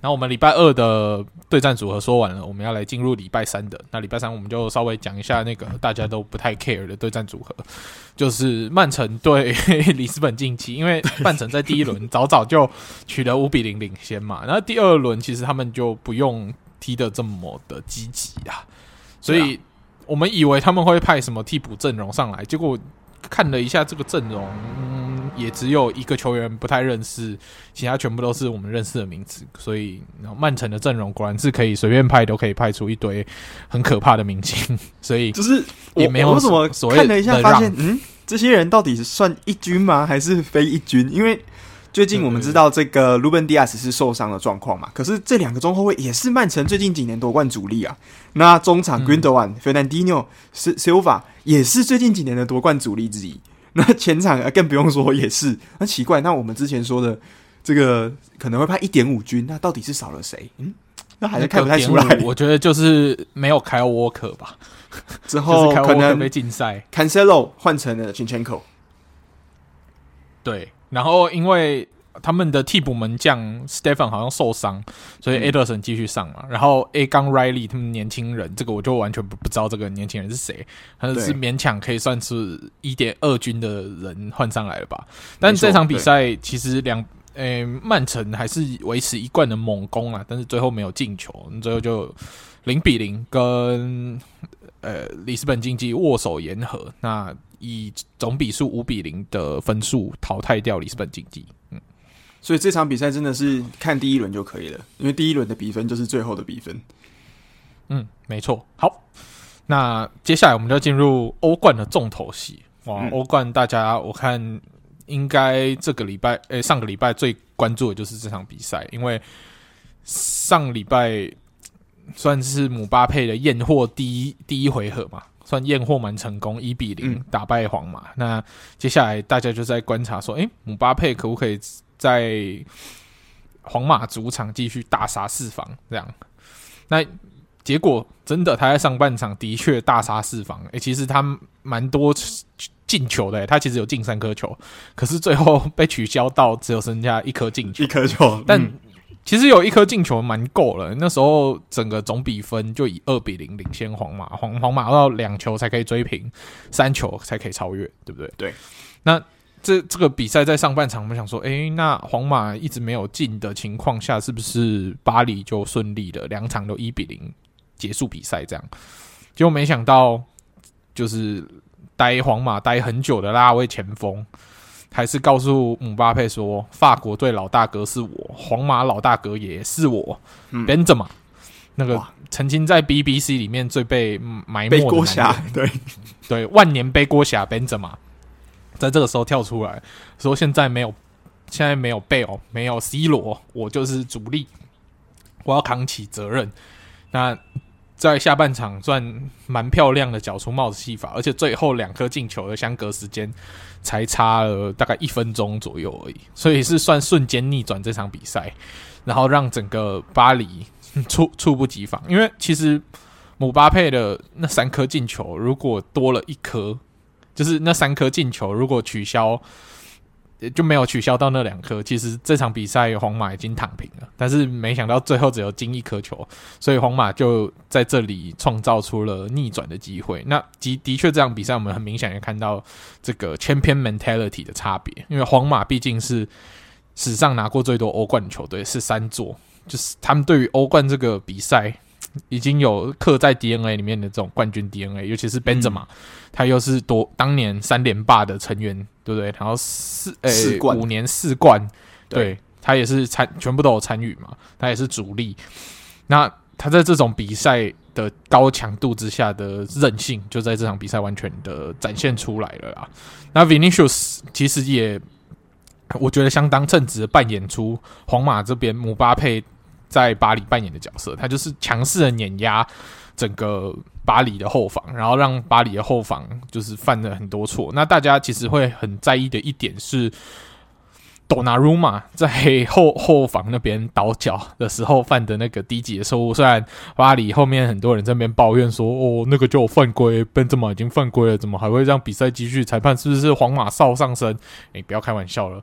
那我们礼拜二的对战组合说完了，我们要来进入礼拜三的。那礼拜三我们就稍微讲一下那个大家都不太 care 的对战组合，就是曼城对 里斯本近期。因为曼城在第一轮早早就取得五比零领先嘛，然后第二轮其实他们就不用踢得这么的积极啊，所以我们以为他们会派什么替补阵容上来，结果看了一下这个阵容。也只有一个球员不太认识，其他全部都是我们认识的名字，所以曼城的阵容果然是可以随便派，都可以派出一堆很可怕的明星，所以就是也没有什么所谓的让。看了一下，发现嗯，这些人到底是算一军吗，还是非一军？因为最近我们知道这个鲁本迪亚斯是受伤的状况嘛，可是这两个中后卫也是曼城最近几年夺冠主力啊。那中场 Gundogan、Fernandinho、Silva 也是最近几年的夺冠主力之一。那前场更不用说，也是那奇怪。那我们之前说的这个可能会派一点五军，那到底是少了谁？嗯，那还是看不太出来。我觉得就是没有 Kyle Walker 吧。之后可能没禁赛，Cancelo 换成了 Zinchenko。对，然后因为。他们的替补门将 Stephen 好像受伤，所以 Ederson 继续上嘛。嗯、然后 A 刚 Riley 他们年轻人，这个我就完全不不知道这个年轻人是谁，他是勉强可以算是一点二军的人换上来了吧。但这场比赛其实两诶曼城还是维持一贯的猛攻啊，但是最后没有进球，最后就零比零跟呃里斯本竞技握手言和，那以总比数五比零的分数淘汰掉里斯本竞技。嗯。所以这场比赛真的是看第一轮就可以了，因为第一轮的比分就是最后的比分。嗯，没错。好，那接下来我们就要进入欧冠的重头戏。哇，欧冠大家我看应该这个礼拜，诶、欸，上个礼拜最关注的就是这场比赛，因为上礼拜算是姆巴佩的验货第一第一回合嘛，算验货蛮成功，一比零打败皇马。嗯、那接下来大家就在观察说，诶、欸，姆巴佩可不可以？在皇马主场继续大杀四方，这样，那结果真的，他在上半场的确大杀四方。诶、欸，其实他蛮多进球的，他其实有进三颗球，可是最后被取消到只有剩下一颗进球，一颗球。但其实有一颗进球蛮够了，那时候整个总比分就以二比零领先皇马，皇皇马要两球才可以追平，三球才可以超越，对不对？对，那。这这个比赛在上半场，我们想说，诶，那皇马一直没有进的情况下，是不是巴黎就顺利的两场都一比零结束比赛？这样，结果没想到，就是待皇马待很久的拉位前锋，还是告诉姆巴佩说，法国队老大哥是我，皇马老大哥也是我。嗯，Benzema，那个曾经在 BBC 里面最被埋没的对对，万年背锅侠 Benzema。在这个时候跳出来说：“现在没有，现在没有贝尔，没有 C 罗，我就是主力，我要扛起责任。”那在下半场算蛮漂亮的缴出帽子戏法，而且最后两颗进球的相隔时间才差了大概一分钟左右而已，所以是算瞬间逆转这场比赛，然后让整个巴黎 猝猝不及防。因为其实姆巴佩的那三颗进球，如果多了一颗。就是那三颗进球，如果取消，就没有取消到那两颗。其实这场比赛皇马已经躺平了，但是没想到最后只有进一颗球，所以皇马就在这里创造出了逆转的机会。那的的确，这场比赛我们很明显也看到这个 champion mentality 的差别，因为皇马毕竟是史上拿过最多欧冠的球队，是三座，就是他们对于欧冠这个比赛。已经有刻在 DNA 里面的这种冠军 DNA，尤其是 Benzema，他又是多当年三连霸的成员，对不对？然后四呃、欸、五年四冠，对，对他也是参全部都有参与嘛，他也是主力。那他在这种比赛的高强度之下的韧性，就在这场比赛完全的展现出来了啦。那 Vinicius 其实也，我觉得相当称职的扮演出皇马这边姆巴佩。在巴黎扮演的角色，他就是强势的碾压整个巴黎的后防，然后让巴黎的后防就是犯了很多错。那大家其实会很在意的一点是，多纳鲁马在后后防那边倒脚的时候犯的那个低级的错误，虽然巴黎后面很多人在那边抱怨说：“哦，那个就犯规，本泽马已经犯规了，怎么还会让比赛继续？裁判是不是皇马哨上身？”哎，不要开玩笑了，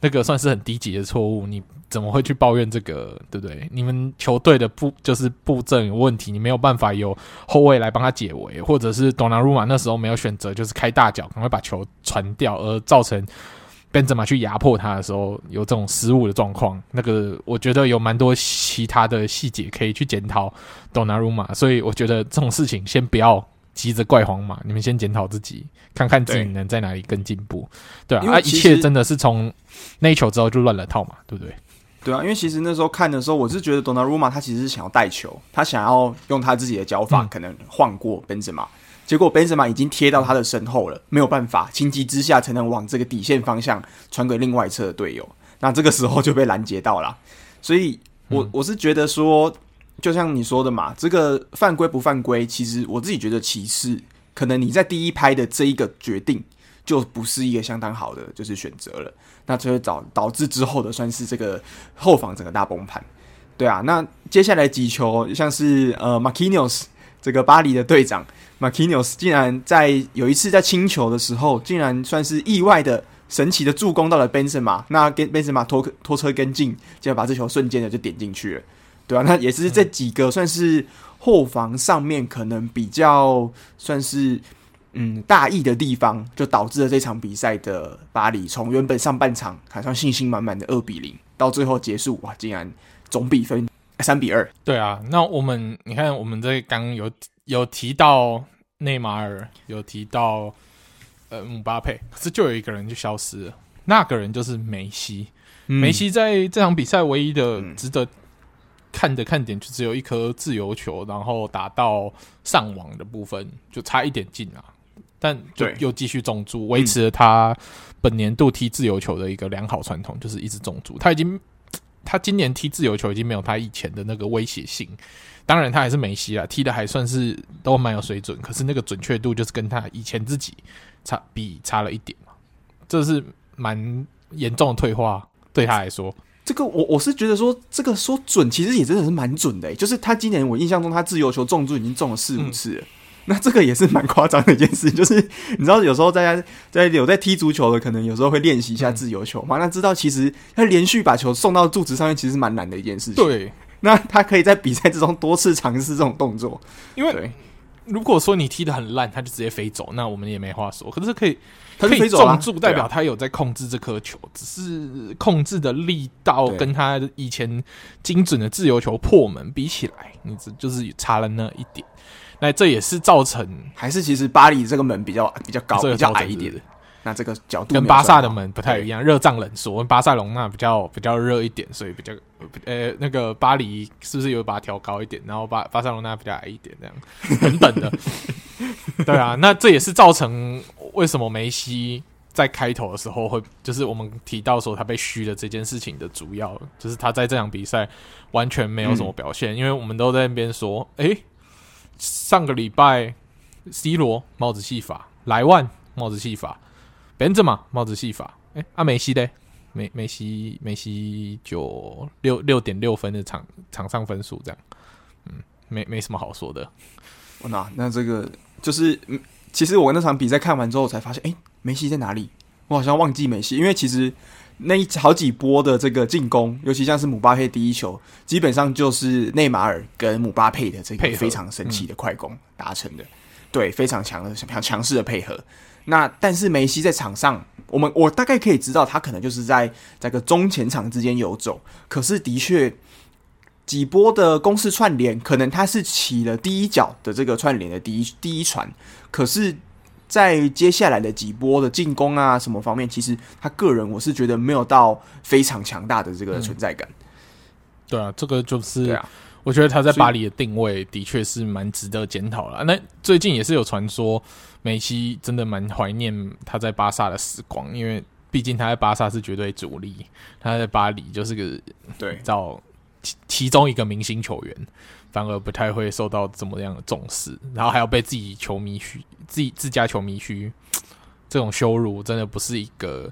那个算是很低级的错误，你怎么会去抱怨这个？对不对？你们球队的布就是布阵有问题，你没有办法有后卫来帮他解围，或者是多纳鲁马那时候没有选择，就是开大脚，赶快把球传掉，而造成。本泽马去压迫他的时候，有这种失误的状况，那个我觉得有蛮多其他的细节可以去检讨多纳鲁马，所以我觉得这种事情先不要急着怪皇马，你们先检讨自己，看看自己能在哪里更进步，对，对啊，啊，一切真的是从那一球之后就乱了套嘛，对不对？对啊，因为其实那时候看的时候，我是觉得多纳鲁马他其实是想要带球，他想要用他自己的脚法可能晃过本泽马。嗯结果本泽马已经贴到他的身后了，没有办法，情急之下才能往这个底线方向传给另外一侧的队友。那这个时候就被拦截到了。所以我，我我是觉得说，就像你说的嘛，这个犯规不犯规，其实我自己觉得其次，可能你在第一拍的这一个决定就不是一个相当好的就是选择了。那就会导导致之后的算是这个后防整个大崩盘。对啊，那接下来几球像是呃，Marquinhos 这个巴黎的队长。Marquinhos 竟然在有一次在清球的时候，竟然算是意外的神奇的助攻到了 Benzema，那跟 Benzema 拖拖车跟进，竟然把这球瞬间的就点进去了，对啊，那也是这几个算是后防上面可能比较算是嗯大意的地方，就导致了这场比赛的巴黎从原本上半场好像信心满满的二比零，到最后结束哇，竟然总比分三比二。对啊，那我们你看我们这刚有。有提到内马尔，有提到呃姆巴佩，可是就有一个人就消失了，那个人就是梅西。嗯、梅西在这场比赛唯一的值得看的看点，就只有一颗自由球，然后打到上网的部分，就差一点进啊，但就又继续中柱，维持了他本年度踢自由球的一个良好传统，就是一直中柱。他已经，他今年踢自由球已经没有他以前的那个威胁性。当然，他还是梅西啦，踢的还算是都蛮有水准。可是那个准确度就是跟他以前自己差比差了一点嘛，这是蛮严重的退化，对他来说。这个我我是觉得说，这个说准，其实也真的是蛮准的。就是他今年我印象中，他自由球中柱已经中了四五次了。嗯、那这个也是蛮夸张的一件事，就是你知道，有时候大家在有在踢足球的，可能有时候会练习一下自由球嘛。那知道其实他连续把球送到柱子上面，其实蛮难的一件事情。对。那他可以在比赛之中多次尝试这种动作，因为如果说你踢得很烂，他就直接飞走，那我们也没话说。可是可以，他可以重注，代表他有在控制这颗球，只是控制的力道跟他以前精准的自由球破门比起来，你这就是差了那一点。那这也是造成，还是其实巴黎这个门比较比较高，比较矮一点的。那这个角度跟巴萨的门不太一样，热胀冷缩。巴塞隆那比较比较热一点，所以比较呃那个巴黎是不是有把它调高一点？然后巴巴塞隆那比较矮一点，这样等等的。对啊，那这也是造成为什么梅西在开头的时候会，就是我们提到说他被虚的这件事情的主要，就是他在这场比赛完全没有什么表现，因为我们都在那边说，诶、上个礼拜 C 罗帽子戏法，莱万帽子戏法。本泽马帽子戏法，哎、阿、梅西的梅梅西梅西就六六点六分的场场上分数这样，嗯，没没什么好说的。那那这个就是，其实我那场比赛看完之后才发现，哎、欸，梅西在哪里？我好像忘记梅西，因为其实那一好几波的这个进攻，尤其像是姆巴佩第一球，基本上就是内马尔跟姆巴佩的这个非常神奇的快攻达成的，嗯、对，非常强的强强势的配合。那但是梅西在场上，我们我大概可以知道他可能就是在这个中前场之间游走。可是的确，几波的攻势串联，可能他是起了第一脚的这个串联的第一第一传。可是，在接下来的几波的进攻啊什么方面，其实他个人我是觉得没有到非常强大的这个存在感。嗯、对啊，这个就是啊，我觉得他在巴黎的定位的确是蛮值得检讨了。那最近也是有传说。梅西真的蛮怀念他在巴萨的时光，因为毕竟他在巴萨是绝对主力，他在巴黎就是个对，找其其中一个明星球员，反而不太会受到怎么样的重视，然后还要被自己球迷嘘，自己自家球迷嘘，这种羞辱真的不是一个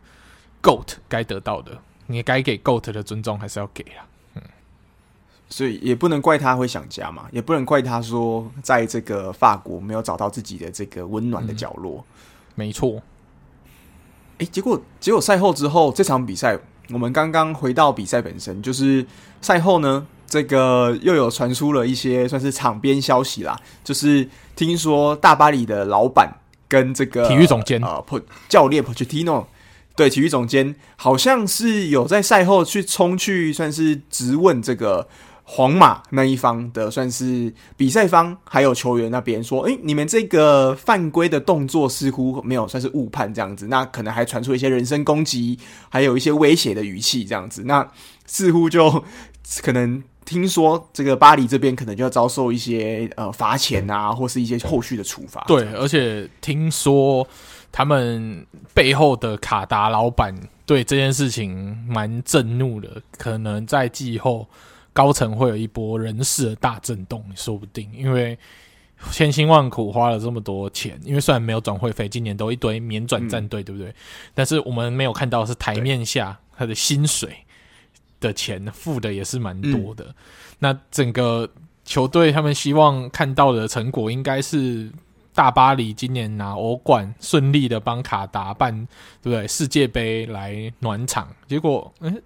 GOAT 该得到的。你该给 GOAT 的尊重还是要给啊。嗯，所以也不能怪他会想家嘛，也不能怪他说在这个法国没有找到自己的这个温暖的角落。嗯、没错。哎，结果结果赛后之后，这场比赛我们刚刚回到比赛本身，就是赛后呢，这个又有传出了一些算是场边消息啦，就是听说大巴黎的老板跟这个体育总监呃教练 Pochettino 对体育总监好像是有在赛后去冲去算是质问这个。皇马那一方的算是比赛方，还有球员那边说：“诶、你们这个犯规的动作似乎没有算是误判这样子，那可能还传出一些人身攻击，还有一些威胁的语气这样子，那似乎就可能听说这个巴黎这边可能就要遭受一些呃罚钱啊，或是一些后续的处罚。对，而且听说他们背后的卡达老板对这件事情蛮震怒的，可能在季后。”高层会有一波人事的大震动，说不定，因为千辛万苦花了这么多钱，因为虽然没有转会费，今年都一堆免转战队，对不对？但是我们没有看到是台面下他的薪水的钱付的也是蛮多的。那整个球队他们希望看到的成果，应该是大巴黎今年拿欧冠，顺利的帮卡达办，对不对？世界杯来暖场，结果，嗯。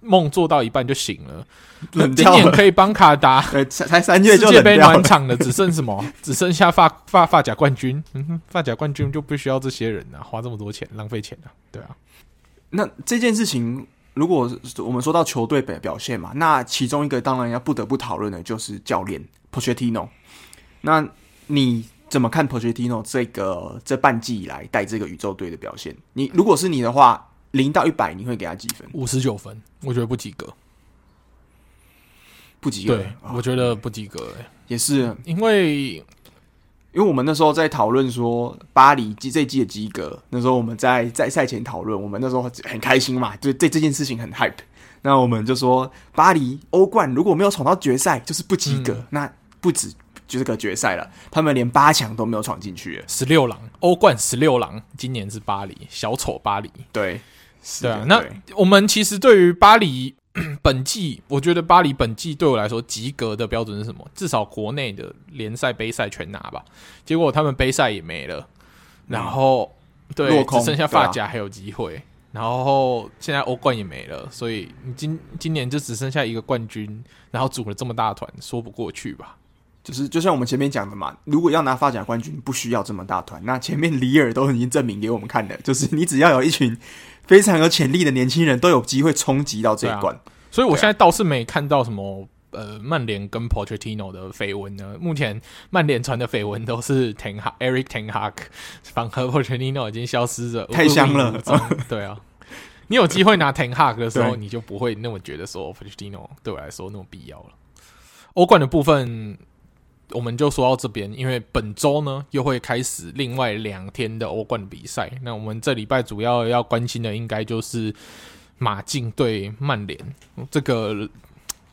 梦做到一半就醒了，冷掉了。今年可以帮卡达，才三月就世界杯暖场的只剩什么？只剩下发发发甲冠军。嗯哼，发甲冠军就不需要这些人啊，花这么多钱，浪费钱啊。对啊，那这件事情，如果我们说到球队的表现嘛，那其中一个当然要不得不讨论的就是教练 Pochettino。那你怎么看 Pochettino 这个这半季以来带这个宇宙队的表现？你如果是你的话。零到一百，你会给他几分？五十九分，我觉得不及格，不及格。对，我觉得不及格，欸，也是因为，因为我们那时候在讨论说巴黎这这季的及格，那时候我们在在赛前讨论，我们那时候很开心嘛，就对这件事情很 hype。那我们就说巴黎欧冠如果没有闯到决赛，就是不及格。嗯、那不止就是个决赛了，他们连八强都没有闯进去。十六郎，欧冠十六郎，今年是巴黎小丑巴黎，对。对啊，那我们其实对于巴黎 本季，我觉得巴黎本季对我来说及格的标准是什么？至少国内的联赛、杯赛全拿吧。结果他们杯赛也没了，然后对，只剩下发夹还有机会，然后现在欧冠也没了，所以你今今年就只剩下一个冠军，然后组了这么大团，说不过去吧？就是就像我们前面讲的嘛，如果要拿发甲冠军，不需要这么大团。那前面里尔都已经证明给我们看了，就是你只要有一群。非常有潜力的年轻人都有机会冲击到这一关，啊，所以我现在倒是没看到什么呃曼联跟 Pochettino 的绯闻呢。目前曼联传的绯闻都是 Ten Hag Eric Ten Hag 反和 Pochettino 已经消失了，太香了。对啊，你有机会拿 Ten Hag 的时候，你就不会那么觉得说 Pochettino 对我来说那么必要了。欧冠的部分。我们就说到这边，因为本周呢又会开始另外两天的欧冠比赛。那我们这礼拜主要要关心的，应该就是马竞对曼联这个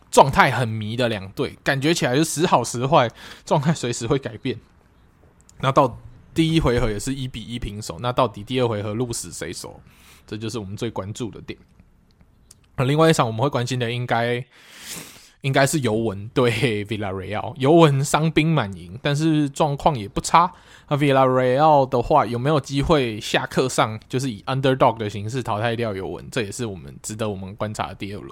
状态很迷的两队，感觉起来就时好时坏，状态随时会改变。那到第一回合也是一比一平手，那到底第二回合鹿死谁手？这就是我们最关注的点。那另外一场我们会关心的，应该。应该是尤文 对 Villarreal，尤文伤兵满营，但是状况也不差。那 Villarreal 的话，有没有机会下课上，就是以 underdog 的形式淘汰掉尤文？这也是我们值得我们观察的第二轮。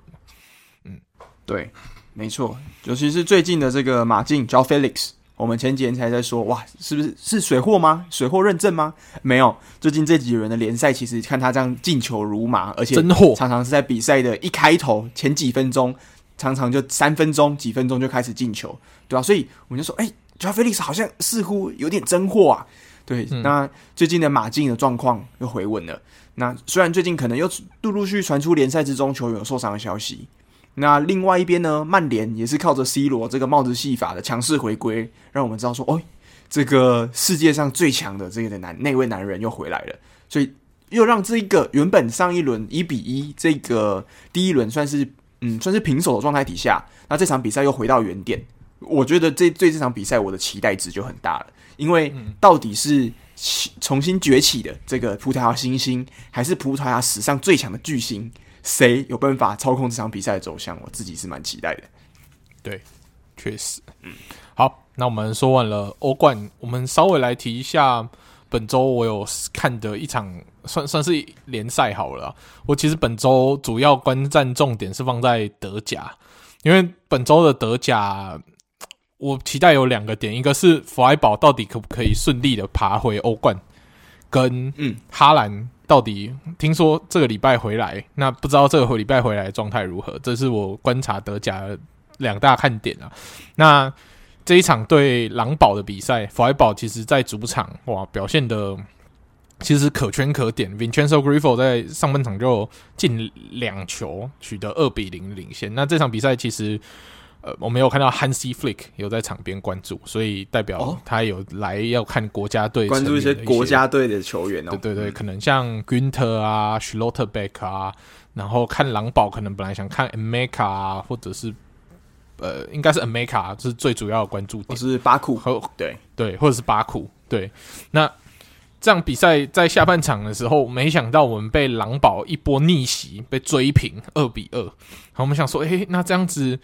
嗯，对，没错，尤其是最近的这个马竞 João Felix，我们前几天才在说，哇，是不是是水货吗？水货认证吗？没有，最近这几轮的联赛，其实看他这样进球如麻，而且真货，常常是在比赛的一开头前几分钟。常常就三分钟、几分钟就开始进球，对吧、啊？所以我们就说，哎、欸，乔菲利斯好像似乎有点真货啊。对，嗯、那最近的马竞的状况又回稳了。那虽然最近可能又陆陆续续传出联赛之中球员有受伤的消息，那另外一边呢，曼联也是靠着 C 罗这个帽子戏法的强势回归，让我们知道说，哦，这个世界上最强的这个男那位男人又回来了。所以又让这一个原本上一轮一比一，这个第一轮算是。嗯，算是平手的状态底下，那这场比赛又回到原点。我觉得这对这场比赛我的期待值就很大了，因为到底是重新崛起的这个葡萄牙新星，还是葡萄牙史上最强的巨星，谁有办法操控这场比赛的走向，我自己是蛮期待的。对，确实，嗯，好，那我们说完了欧冠，我们稍微来提一下本周我有看的一场，算算是联赛好了。我其实本周主要观战重点是放在德甲，因为本周的德甲。我期待有两个点，一个是弗莱堡到底可不可以顺利的爬回欧冠，跟嗯哈兰到底听说这个礼拜回来，那不知道这个礼拜回来状态如何？这是我观察德甲两大看点啊。那这一场对狼堡的比赛，弗莱堡其实在主场哇表现的其实可圈可点，Vincenzo Grifo 在上半场就进两球，取得二比零领先。那这场比赛其实。呃，我没有看到 Hansi Flick 有在场边关注，所以代表他有来要看国家队，关注一些国家队的球员哦。对对对，嗯、可能像 Günther 啊、Schlotterbeck 啊，然后看狼堡，可能本来想看 Ameka 啊，或者是呃，应该是 America 是最主要的关注点，或是巴库，对对，或者是巴库，对。那这样比赛在下半场的时候，没想到我们被狼堡一波逆袭，被追平二比二。好，我们想说，诶、那这样子。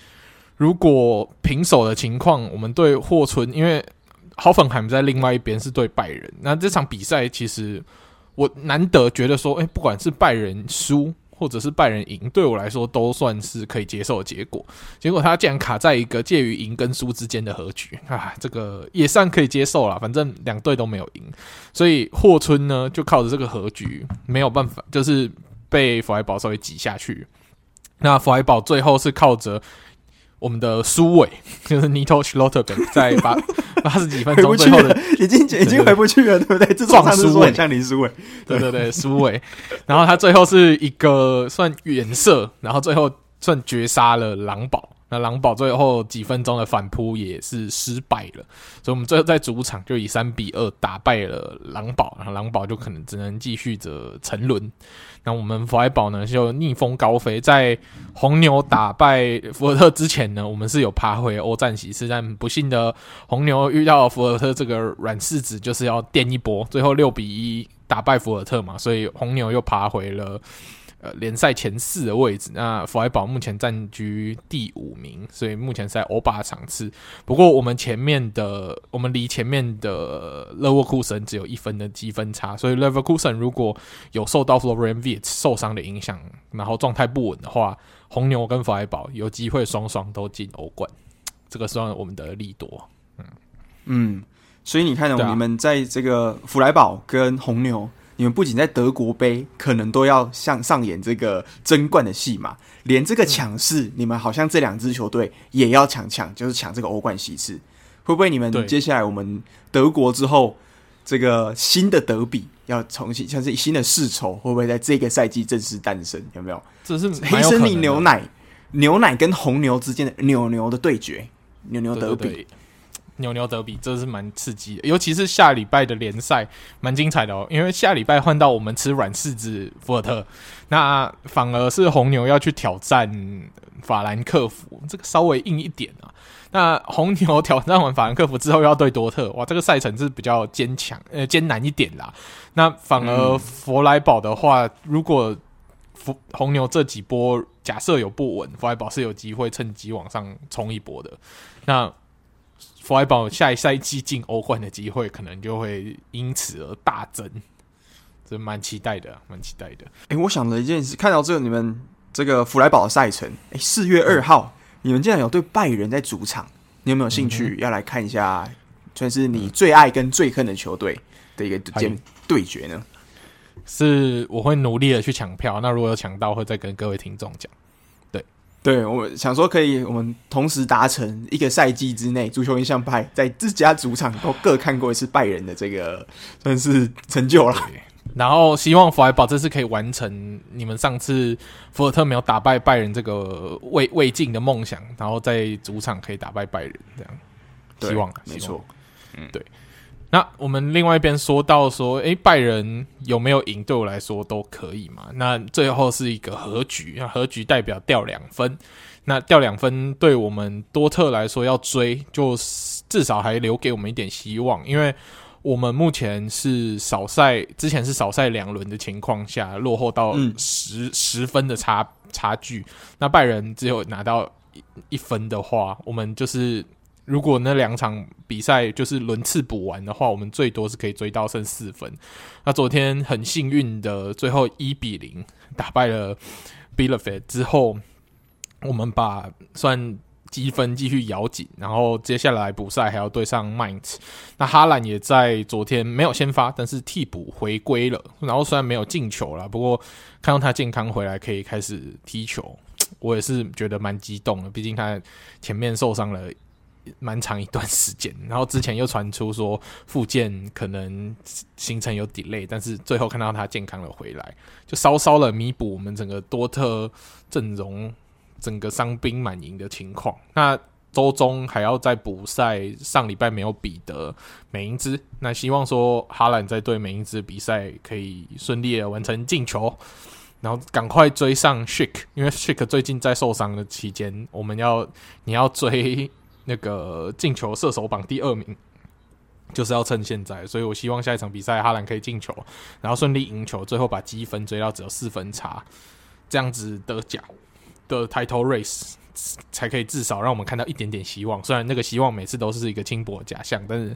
如果平手的情况，我们对霍村，因为豪芬海在另外一边是对拜仁。那这场比赛其实我难得觉得说，哎，不管是拜仁输或者是拜仁赢，对我来说都算是可以接受的结果。结果他竟然卡在一个介于赢跟输之间的和局啊，这个也算可以接受了。反正两队都没有赢，所以霍村呢就靠着这个和局没有办法，就是被弗莱堡稍微挤下去。那弗莱堡最后是靠着。我们的苏伟 就是 Nito Schlotterberg 在八 八十几分钟最后的已经已经回不去了，对不对？撞苏伟，像林苏伟，对对对，苏伟。然后他最后是一个算远射，然后最后算绝杀了狼堡。那狼堡最后几分钟的反扑也是失败了，所以我们最后在主场就以三比二打败了狼堡，然后狼堡就可能只能继续着沉沦。那我们弗莱堡呢就逆风高飞，在红牛打败福尔特之前呢，我们是有爬回欧战席次，但不幸的红牛遇到福尔特这个软柿子，就是要垫一波，最后六比一打败福尔特嘛，所以红牛又爬回了。呃，联赛前四的位置，那弗莱堡目前占据第五名，所以目前是在欧霸场次。不过我们前面的，我们离前面的勒沃库森只有一分的积分差，所以勒沃库森如果有受到 Florian Wirtz 受伤的影响，然后状态不稳的话，红牛跟弗莱堡有机会双双都进欧冠，这个算我们的利多。嗯嗯，所以你看到、啊、你们在这个弗莱堡跟红牛。你们不仅在德国杯可能都要像上演这个争冠的戏码，连这个抢势，嗯、你们好像这两支球队也要抢抢，就是抢这个欧冠席次。会不会你们接下来我们德国之后，这个新的德比要重新像是新的世仇，会不会在这个赛季正式诞生？有没有？这是黑森林牛奶，牛奶跟红牛之间的牛牛的对决，牛牛德比。牛牛德比，这是蛮刺激的，尤其是下礼拜的联赛蛮精彩的哦。因为下礼拜换到我们吃软柿子福尔特，那反而是红牛要去挑战法兰克福，这个稍微硬一点啊。那红牛挑战完法兰克福之后，要对多特，哇，这个赛程是比较坚强呃艰难一点啦。那反而佛莱堡的话，如果红牛这几波假设有不稳，弗莱堡是有机会趁机往上冲一波的。那弗莱堡下一赛季进欧冠的机会，可能就会因此而大增，这蛮期待的，蛮期待的。哎、欸，我想了一件事，看到这个你们这个弗莱堡的赛程，哎、欸，四月二号、嗯，你们竟然有对拜仁在主场，你有没有兴趣要来看一下？算是你最爱跟最恨的球队的一个对对决呢？是，我会努力的去抢票。那如果有抢到，会再跟各位听众讲。对，我想说可以，我们同时达成一个赛季之内，足球印象派在自家主场都各看过一次拜仁的这个 算是成就了。然后希望弗莱堡这次可以完成你们上次福尔特没有打败拜仁这个未未尽的梦想，然后在主场可以打败拜仁，这样。希望。没错，嗯，对。那我们另外一边说到说，诶，拜仁有没有赢？对我来说都可以嘛。那最后是一个和局，那和局代表掉两分。那掉两分对我们多特来说要追，就至少还留给我们一点希望。因为我们目前是少赛，之前是少赛两轮的情况下，落后到十、嗯、十分的差差距。那拜仁只有拿到一一分的话，我们就是如果那两场比赛就是轮次补完的话，我们最多是可以追到剩四分。那昨天很幸运的，最后一比零打败了 Bielefeld 之后，我们把算。积分继续咬紧，然后接下来补赛还要对上 Mainz。那哈兰也在昨天没有先发，但是替补回归了。然后虽然没有进球了，不过看到他健康回来，可以开始踢球，我也是觉得蛮激动的。毕竟他前面受伤了蛮长一段时间，然后之前又传出说复健可能行程有 delay，但是最后看到他健康的回来，就稍稍的弥补我们整个多特阵容。整个伤兵满营的情况，那周中还要再补赛，上礼拜没有比的美因兹，那希望说哈兰在对美因兹比赛可以顺利的完成进球，然后赶快追上 Schick，因为 Schick 最近在受伤的期间，我们要你要追那个进球射手榜第二名，就是要趁现在，所以我希望下一场比赛哈兰可以进球，然后顺利赢球，最后把积分追到只有四分差，这样子得奖。的 title race 才可以至少让我们看到一点点希望，虽然那个希望每次都是一个轻薄假象，但是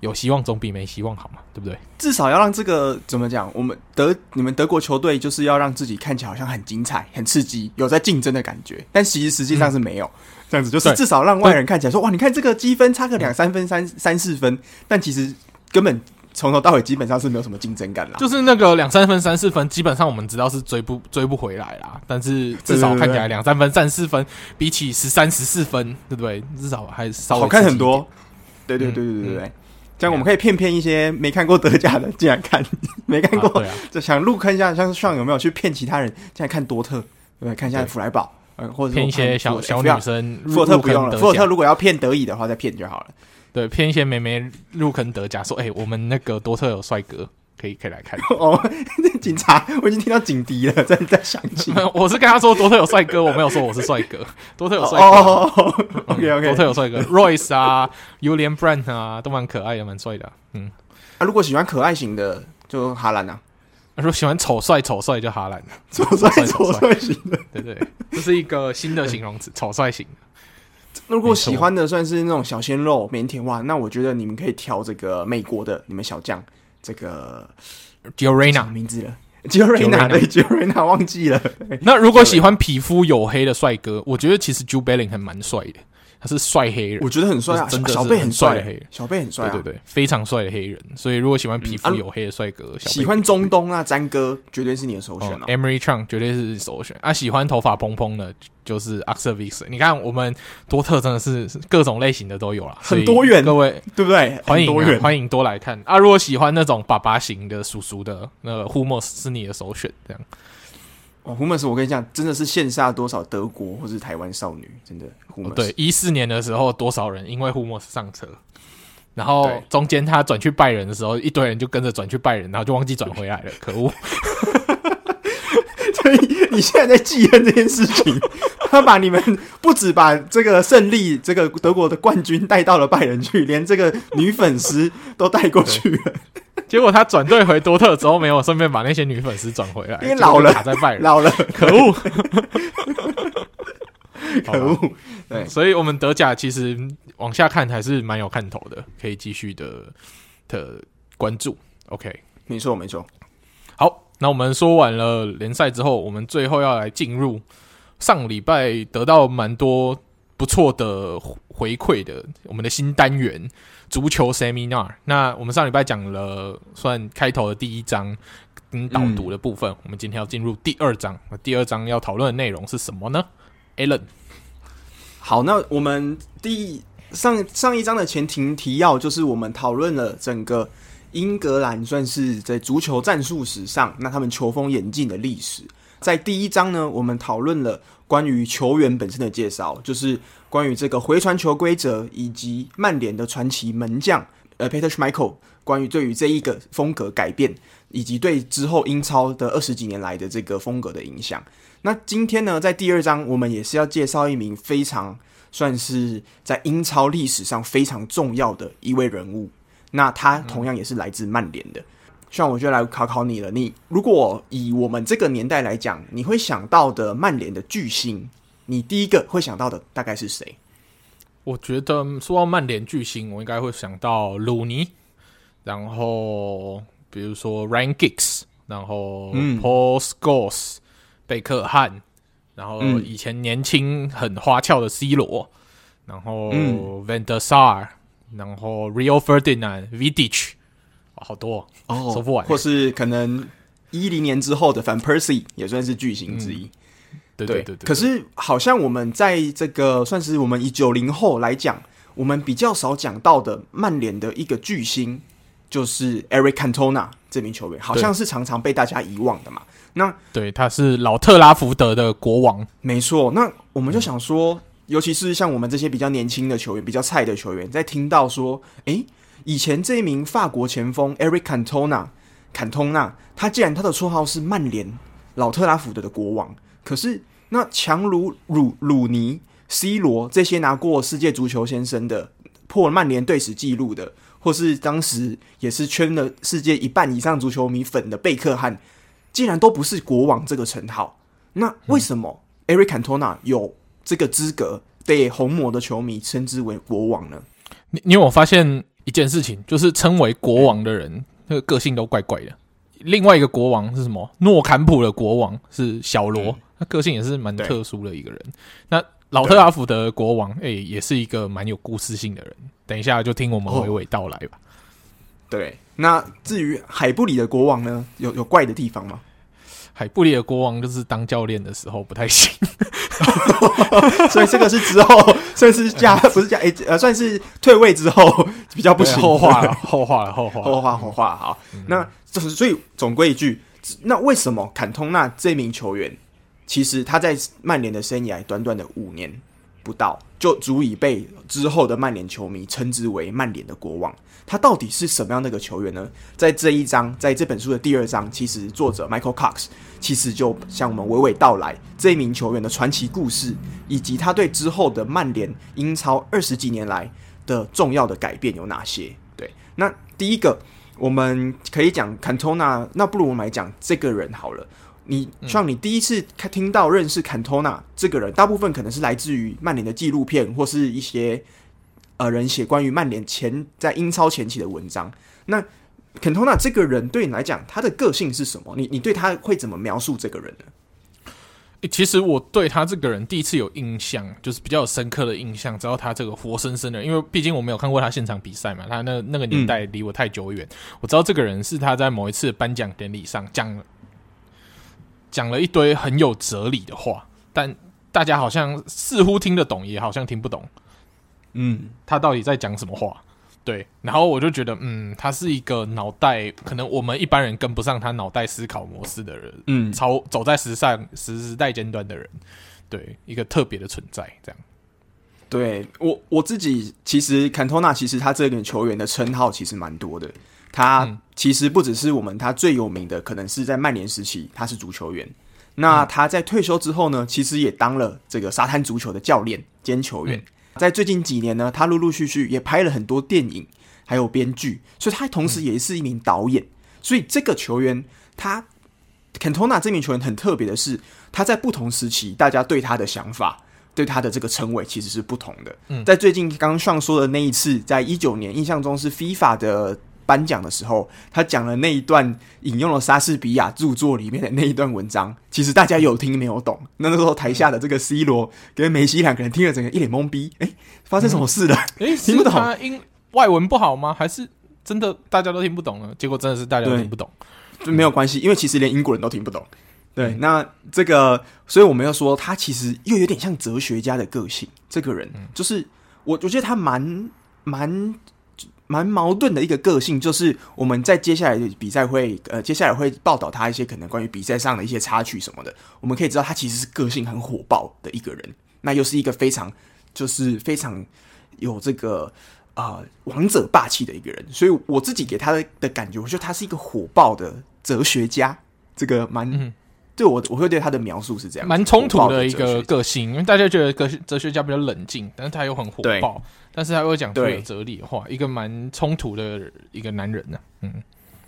有希望总比没希望好嘛，对不对？至少要让这个怎么讲？我们德你们德国球队就是要让自己看起来好像很精彩、很刺激，有在竞争的感觉，但其实实际上是没有、这样子，就是至少让外人看起来说哇，你看这个积分差个两三分、三三四分，但其实根本。从头到尾基本上是没有什么竞争感啦，就是那个两三分、三四分，基本上我们知道是追不追不回来啦。但是至少看起来两三分、三四分，比起十三、十四分，对不对？至少还是稍微好看很多。对对对对对对，嗯、这样我们可以骗骗一些没看过德甲的进来看，没看过、啊。啊、就想入坑一下，像上有没有去骗其他人进来看多特，对不对，看一下弗莱堡，呃，或者骗一些小小女生。福尔特不用了，福尔特如果要骗德乙的话，再骗就好了。对，骗一些妹妹入坑德甲，说：“哎、欸，我们那个多特有帅哥，可以可以来看。”哦，警察，我已经听到警笛了，在在响起。我是跟他说多特有帅哥，我没有说我是帅哥。多特有帅哥。哦，OK OK，多特有帅哥，Royce 啊，Julian Brandt 啊，都蛮可爱的，蛮帅的。嗯，啊，如果喜欢可爱型的，就哈兰啊；如果喜欢丑帅丑帅，就哈兰。丑帅丑帅型的，对，对对，这是一个新的形容词，丑帅型。如果喜欢的算是那种小鲜肉、腼腆哇，那我觉得你们可以挑这个美国的你们小将，这个 Gio Reyna 名字了，Gio Reyna 对 Gio Reyna 忘记了。那如果喜欢皮肤黝黑的帅哥，我觉得其实 Jude Bellingham 还蛮帅的。他是帅黑人，我觉得很帅啊，真的小贝很帅的黑人，小贝很帅，对对对，非常帅的黑人。所以如果喜欢皮肤黝黑的帅哥，喜欢中东啊，詹哥绝对是你的首选哦。Emre Can 绝对是首选啊，喜欢头发蓬蓬的，就是 Axel Witsel。你看我们多特真的是各种类型的都有了，很多元，各位对不对？欢迎欢迎多来看啊！如果喜欢那种爸爸型的叔叔的，那个 Hummels 是你的首选，这样。哦，胡莫斯，我跟你讲，真的是羡煞多少德国或是台湾少女，真的。胡莫斯。对，一四年的时候，多少人因为胡莫斯上车，然后中间他转去拜仁的时候，一堆人就跟着转去拜仁，然后就忘记转回来了，可恶！所以你现在在记恨这件事情，他把你们不止把这个胜利，这个德国的冠军带到了拜仁去，连这个女粉丝都带过去了。结果他转队回多特之后，没有顺便把那些女粉丝转回来，因为老了卡在拜仁，老了，可恶，可恶。对，所以我们德甲其实往下看还是蛮有看头的，可以继续的的关注。OK，没错，没错。那我们说完了联赛之后，我们最后要来进入上礼拜得到蛮多不错的回馈的我们的新单元。足球 Seminar，那我们上礼拜讲了算开头的第一章跟导读的部分，我们今天要进入第二章。那第二章要讨论的内容是什么呢？Alan，好，那我们第上上一章的前庭提要就是我们讨论了整个英格兰算是在足球战术史上，那他们球风演进的历史。在第一章呢，我们讨论了关于球员本身的介绍，就是。关于这个回传球规则，以及曼联的传奇门将呃，Peter Schmeichel，关于对于这一个风格改变，以及对之后英超的二十几年来的这个风格的影响。那今天呢，在第二章，我们也是要介绍一名非常算是在英超历史上非常重要的一位人物。那他同样也是来自曼联的。像、嗯、我就来考考你了，你如果以我们这个年代来讲，你会想到的曼联的巨星，你第一个会想到的大概是谁？我觉得说到曼联巨星，我应该会想到鲁尼，然后比如说 Ryan Giggs，然后 Paul Scholes、贝克汉，然后以前年轻很花俏的 C 罗，然后 Van der Sar，然后 Rio Ferdinand、Vidic，好多哦，说不完。或是可能一零年之后的 Van Persie 也算是巨星之一。嗯对对对，对，可是好像我们在这个算是我们以九零后来讲，我们比较少讲到的曼联的一个巨星，就是 Eric Cantona 这名球员，好像是常常被大家遗忘的嘛。那对，他是老特拉福德的国王，没错。那我们就想说，嗯、尤其是像我们这些比较年轻的球员、比较菜的球员，在听到说，诶，以前这一名法国前锋 Eric Cantona，坎通纳，他既然他的绰号是曼联老特拉福德的国王。可是，那强如鲁鲁尼、C 罗这些拿过世界足球先生的、破曼联队史纪录的，或是当时也是圈了世界一半以上足球迷粉的贝克汉，竟然都不是国王这个称号，那为什么 Eric Cantona 有这个资格被红魔的球迷称之为国王呢？你你有没有发现一件事情，就是称为国王的人，那个个性都怪怪的。另外一个国王是什么？诺坎普的国王是小罗。嗯他个性也是蛮特殊的一个人。那老特拉福德国王，哎、欸，也是一个蛮有故事性的人。等一下就听我们娓娓道来吧。对，那至于海布里的国王呢，有有怪的地方吗？海布里的国王就是当教练的时候不太行，所以这个是之后算是加不是加哎呃算是退位之后比较不行。后话了，后话了，后话，后话，后话。好，嗯、那就是所以总归一句，那为什么坎通纳这名球员？其实他在曼联的生涯短短的五年不到，就足以被之后的曼联球迷称之为曼联的国王。他到底是什么样的一个球员呢？在这一章，在这本书的第二章，其实作者 Michael Cox 其实就向我们娓娓道来这一名球员的传奇故事，以及他对之后的曼联英超二十几年来的重要的改变有哪些。对，那第一个我们可以讲 Cantona，那不如我们来讲这个人好了。你像你第一次看听到认识坎托纳这个人，大部分可能是来自于曼联的纪录片或是一些呃人写关于曼联前在英超前期的文章。那坎托纳这个人对你来讲，他的个性是什么？你你对他会怎么描述这个人呢？欸，其实我对他这个人第一次有印象，就是比较有深刻的印象，知道他这个活生生的，因为毕竟我没有看过他现场比赛嘛，他那那个年代离我太久远。嗯。我知道这个人是他在某一次颁奖典礼上讲。讲了一堆很有哲理的话，但大家好像似乎听得懂，也好像听不懂。嗯，他到底在讲什么话？对，然后我就觉得，嗯，他是一个脑袋可能我们一般人跟不上他脑袋思考模式的人，嗯，超走在时尚时时代尖端的人，对，一个特别的存在，这样。对我我自己，其实坎托纳其实他这个球员的称号其实蛮多的。他其实不只是我们他最有名的，可能是在曼联时期他是足球员。那他在退休之后呢，其实也当了这个沙滩足球的教练兼球员。在最近几年呢，他陆陆续续也拍了很多电影，还有编剧，所以他同时也是一名导演。所以这个球员，他 Cantona 这名球员很特别的是，他在不同时期，大家对他的想法，对他的这个称谓其实是不同的。嗯在最近刚刚上说的那一次，在一九年，印象中是 FIFA 的。颁奖的时候，他讲了那一段引用了莎士比亚著作里面的那一段文章，其实大家有听没有懂？那那时候台下的这个 C 罗跟梅西两个人听了，整个一脸懵逼。哎、欸，发生什么事了？哎、嗯，听不懂？他英外文不好吗？还是真的大家都听不懂了？结果真的是大家都听不懂，就没有关系，因为其实连英国人都听不懂。对，那这个，所以我们要说，他其实又有点像哲学家的个性。这个人就是我，我觉得他蛮蛮。蛮矛盾的一个个性，就是我们在接下来的比赛会，呃，接下来会报道他一些可能关于比赛上的一些插曲什么的。我们可以知道，他其实是个性很火爆的一个人，那又是一个非常，就是非常有这个啊、呃、王者霸气的一个人。所以我自己给他的的感觉，我觉得他是一个火爆的哲学家，这个蛮就我我会对他的描述是这样，蛮冲突的一个个性，因为大家觉得哲哲学家比较冷静，但是他又很火爆，但是他又讲出有哲理的话，一个蛮冲突的一个男人呢、啊。嗯，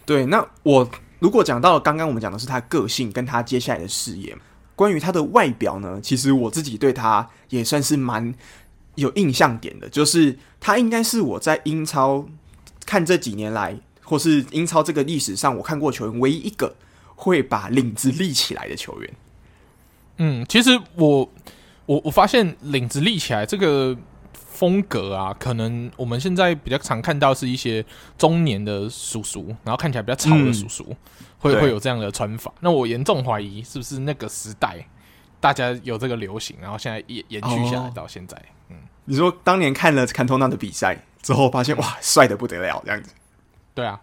对。那我如果讲到刚刚我们讲的是他个性跟他接下来的事业，关于他的外表呢，其实我自己对他也算是蛮有印象点的，就是他应该是我在英超看这几年来，或是英超这个历史上我看过球员唯一一个会把领子立起来的球员。嗯，其实我我我发现领子立起来这个风格啊，可能我们现在比较常看到是一些中年的叔叔，然后看起来比较潮的叔叔，嗯、会会有这样的穿法。那我严重怀疑是不是那个时代大家有这个流行，然后现在延延续下来到现在。哦嗯，你说当年看了坎通纳的比赛之后，发现哇，帅的不得了，这样子。对啊，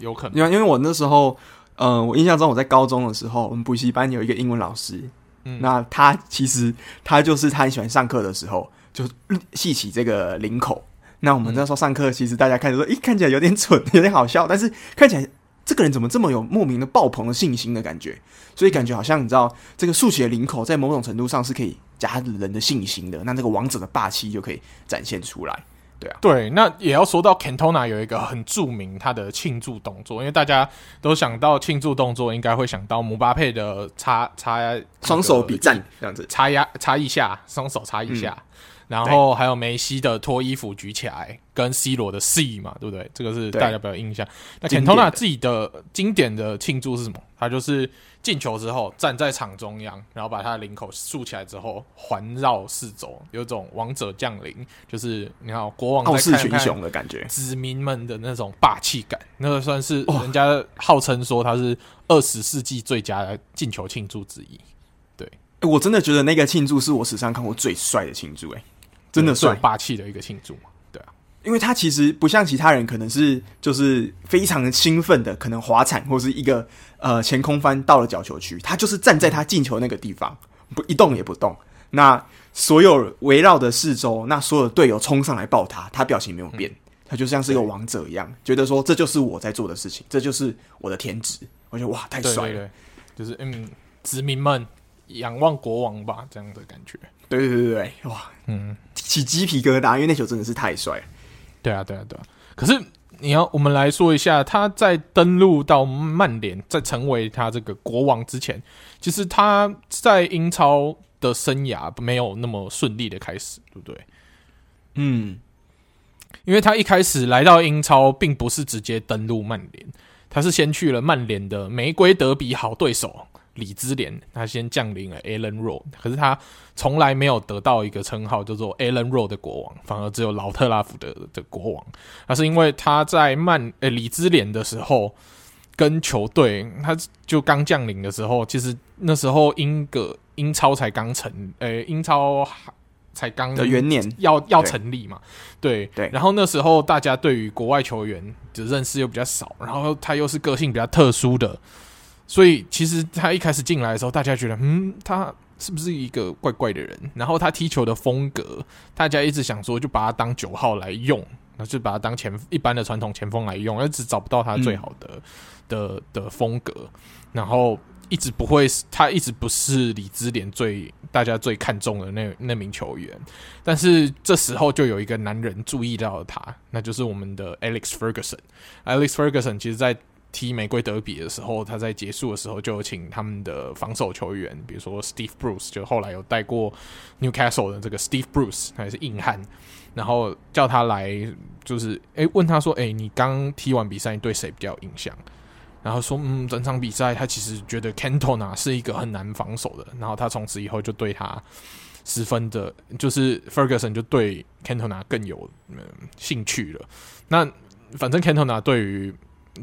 有可能。因为因为我那时候，嗯、呃，我印象中我在高中的时候，我们补习班有一个英文老师，嗯，那他其实他就是他很喜欢上课的时候就系起这个领口。那我们那时候上课，其实大家看着说，咦，看起来有点蠢，有点好笑，但是看起来。这个人怎么这么有莫名的爆棚的信心的感觉？所以感觉好像你知道，这个竖起的领口在某种程度上是可以加人的信心的。那这个王者的霸气就可以展现出来。对啊，对。那也要说到 Cantona 有一个很著名他的庆祝动作，因为大家都想到庆祝动作，应该会想到姆巴佩的插插双手比赞这样子，插压插一下，双手插一下。嗯然后还有梅西的脱衣服举起来，跟 C 罗的 C 嘛，对不对？这个是大家比较有印象。那 Cantona 自己的经典的庆祝是什么？他就是进球之后站在场中央，然后把他的领口竖起来之后环绕四周，有种王者降临，就是你看国王傲视群雄的感觉，子民们的那种霸气感，那个算是人家号称说他是二十世纪最佳的进球庆祝之一。对，我真的觉得那个庆祝是我史上看过最帅的庆祝，哎。真的帅，霸气的一个庆祝嘛？对啊，因为他其实不像其他人，可能是就是非常兴奋的，可能滑铲或是一个呃前空翻到了角球区，他就是站在他进球那个地方，不一动也不动。那所有围绕的四周，那所有的队友冲上来抱他，他表情没有变，他就像是一个王者一样，觉得说这就是我在做的事情，这就是我的天职。我觉得哇，太帅了，就是嗯，子民们仰望国王吧，这样的感觉。对对对，哇，嗯，起鸡皮疙瘩，因为那球真的是太帅。对啊，对啊，对啊。可是你要我们来说一下，他在登陆到曼联，在成为他这个国王之前，其实他在英超的生涯没有那么顺利的开始，对不对？嗯，因为他一开始来到英超，并不是直接登陆曼联，他是先去了曼联的玫瑰德比好对手。里兹联，他先降临了 Ellen Road，可是他从来没有得到一个称号叫做 Ellen Road 的国王，反而只有老特拉福德的国王。那是因为他在曼呃、欸、里兹联的时候，跟球队他就刚降临的时候，其实那时候英格英超才刚成，呃、欸、英超才刚的元年要要成立嘛，对对。对然后那时候大家对于国外球员的认识又比较少，然后他又是个性比较特殊的。所以其实他一开始进来的时候，大家觉得，嗯，他是不是一个怪怪的人？然后他踢球的风格，大家一直想说，就把他当九号来用，那就把他当前一般的传统前锋来用，一直找不到他最好的、嗯、的的风格。然后一直不会，他一直不是里兹联最大家最看重的那那名球员。但是这时候就有一个男人注意到了他，那就是我们的 Alex Ferguson。Alex Ferguson 其实，在踢玫瑰德比的时候，他在结束的时候就有请他们的防守球员，比如说 Steve Bruce，就后来有带过 Newcastle 的这个 Steve Bruce，他也是硬汉，然后叫他来，就是诶、问他说，诶、你刚踢完比赛，你对谁比较有印象？然后说，嗯，整场比赛他其实觉得 Cantona 是一个很难防守的，然后他从此以后就对他十分的，就是 Ferguson 就对 Cantona 更有兴趣了。那反正 Cantona 对于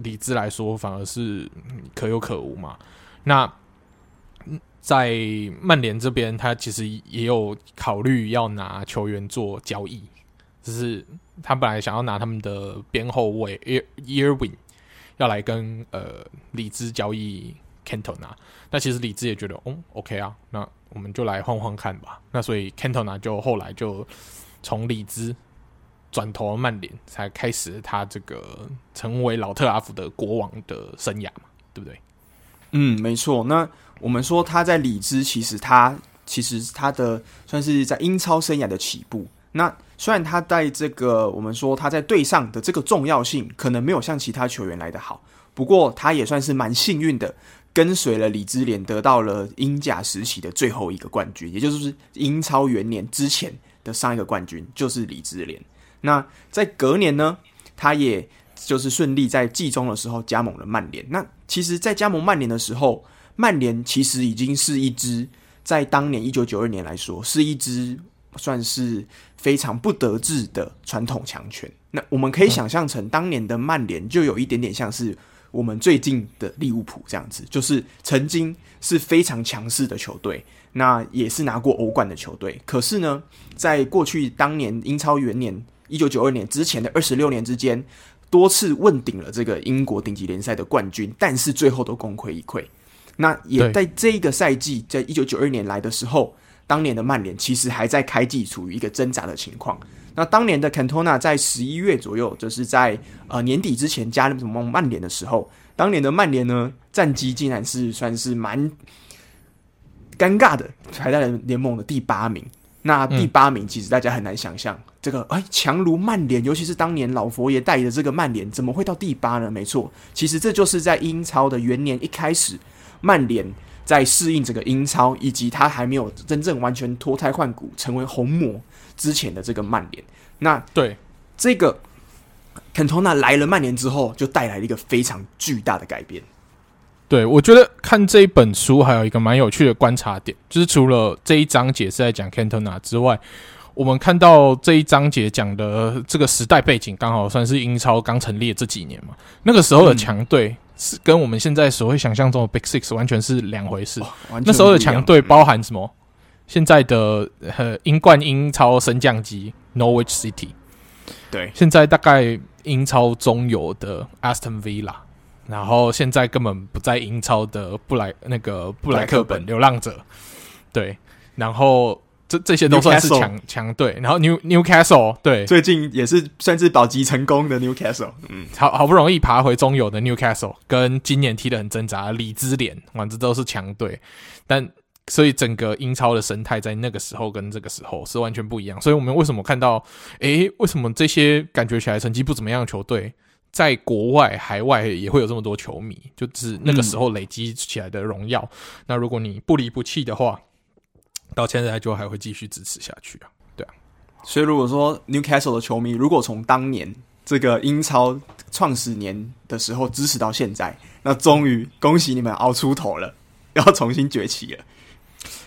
理智来说，反而是可有可无嘛。那在曼联这边，他其实也有考虑要拿球员做交易，就是他本来想要拿他们的边后卫 Ear Earwin 要来跟呃里兹交易 Cantona。那其实里兹也觉得，哦，OK 啊，那我们就来换换看吧。那所以 Cantona 就后来就从里兹。转投曼联，才开始他这个成为老特拉福德国王的生涯嘛，对不对？嗯，没错。那我们说他在里兹，其实他其实他的算是在英超生涯的起步。那虽然他在这个我们说他在队上的这个重要性可能没有像其他球员来得好，不过他也算是蛮幸运的，跟随了里兹联得到了英甲时期的最后一个冠军，也就是英超元年之前的上一个冠军就是里兹联。那在隔年呢，他也就是顺利在季中的时候加盟了曼联。那其实，在加盟曼联的时候，曼联其实已经是一支在当年一九九二年来说是一支。算是非常不得志的传统强权。那我们可以想象成当年的曼联，就有一点点像是我们最近的利物浦这样子，就是曾经是非常强势的球队，那也是拿过欧冠的球队。可是呢，在过去当年英超元年一九九二年之前的二十六年之间，多次问鼎了这个英国顶级联赛的冠军，但是最后都功亏一篑。那也在这一个赛季，在一九九二年来的时候。当年的曼联其实还在开季，处于一个挣扎的情况。那当年的 Cantona 在十一月左右，就是在呃年底之前加入什么曼联的时候，当年的曼联呢战绩竟然是算是蛮尴尬的，排在了联盟的第八名。那第八名其实大家很难想象，嗯、这个哎强如曼联，尤其是当年老佛爷带的这个曼联，怎么会到第八呢？没错，其实这就是在英超的元年一开始，曼联。在适应整个英超，以及他还没有真正完全脱胎换骨成为红魔之前的这个曼联，那对这个坎托纳来了曼联之后，就带来了一个非常巨大的改变。对，我觉得看这一本书还有一个蛮有趣的观察点，就是除了这一章节是在讲坎托纳之外，我们看到这一章节讲的这个时代背景，刚好算是英超刚成立的这几年嘛，那个时候的强队。嗯是跟我们现在所谓想象中的 Big Six 完全是两回事。哦、那时候的强队包含什么？嗯、现在的呃英冠、英超升降级 Norwich City，对，现在大概英超中游的 Aston Villa，然后现在根本不在英超的布莱那个布莱克本流浪者，对，然后。这这些都算是强强队，然后 New Newcastle 对，最近也是算是保级成功的 Newcastle，嗯，好好不容易爬回中游的 Newcastle，跟今年踢得很挣扎的里兹联，反正都是强队，但所以整个英超的生态在那个时候跟这个时候是完全不一样，所以我们为什么看到，诶，为什么这些感觉起来成绩不怎么样的球队，在国外海外也会有这么多球迷，就是那个时候累积起来的荣耀，嗯、那如果你不离不弃的话。到现在就还会继续支持下去啊，对啊，所以如果说 Newcastle 的球迷如果从当年这个英超创始年的时候支持到现在，那终于恭喜你们熬出头了，要重新崛起了。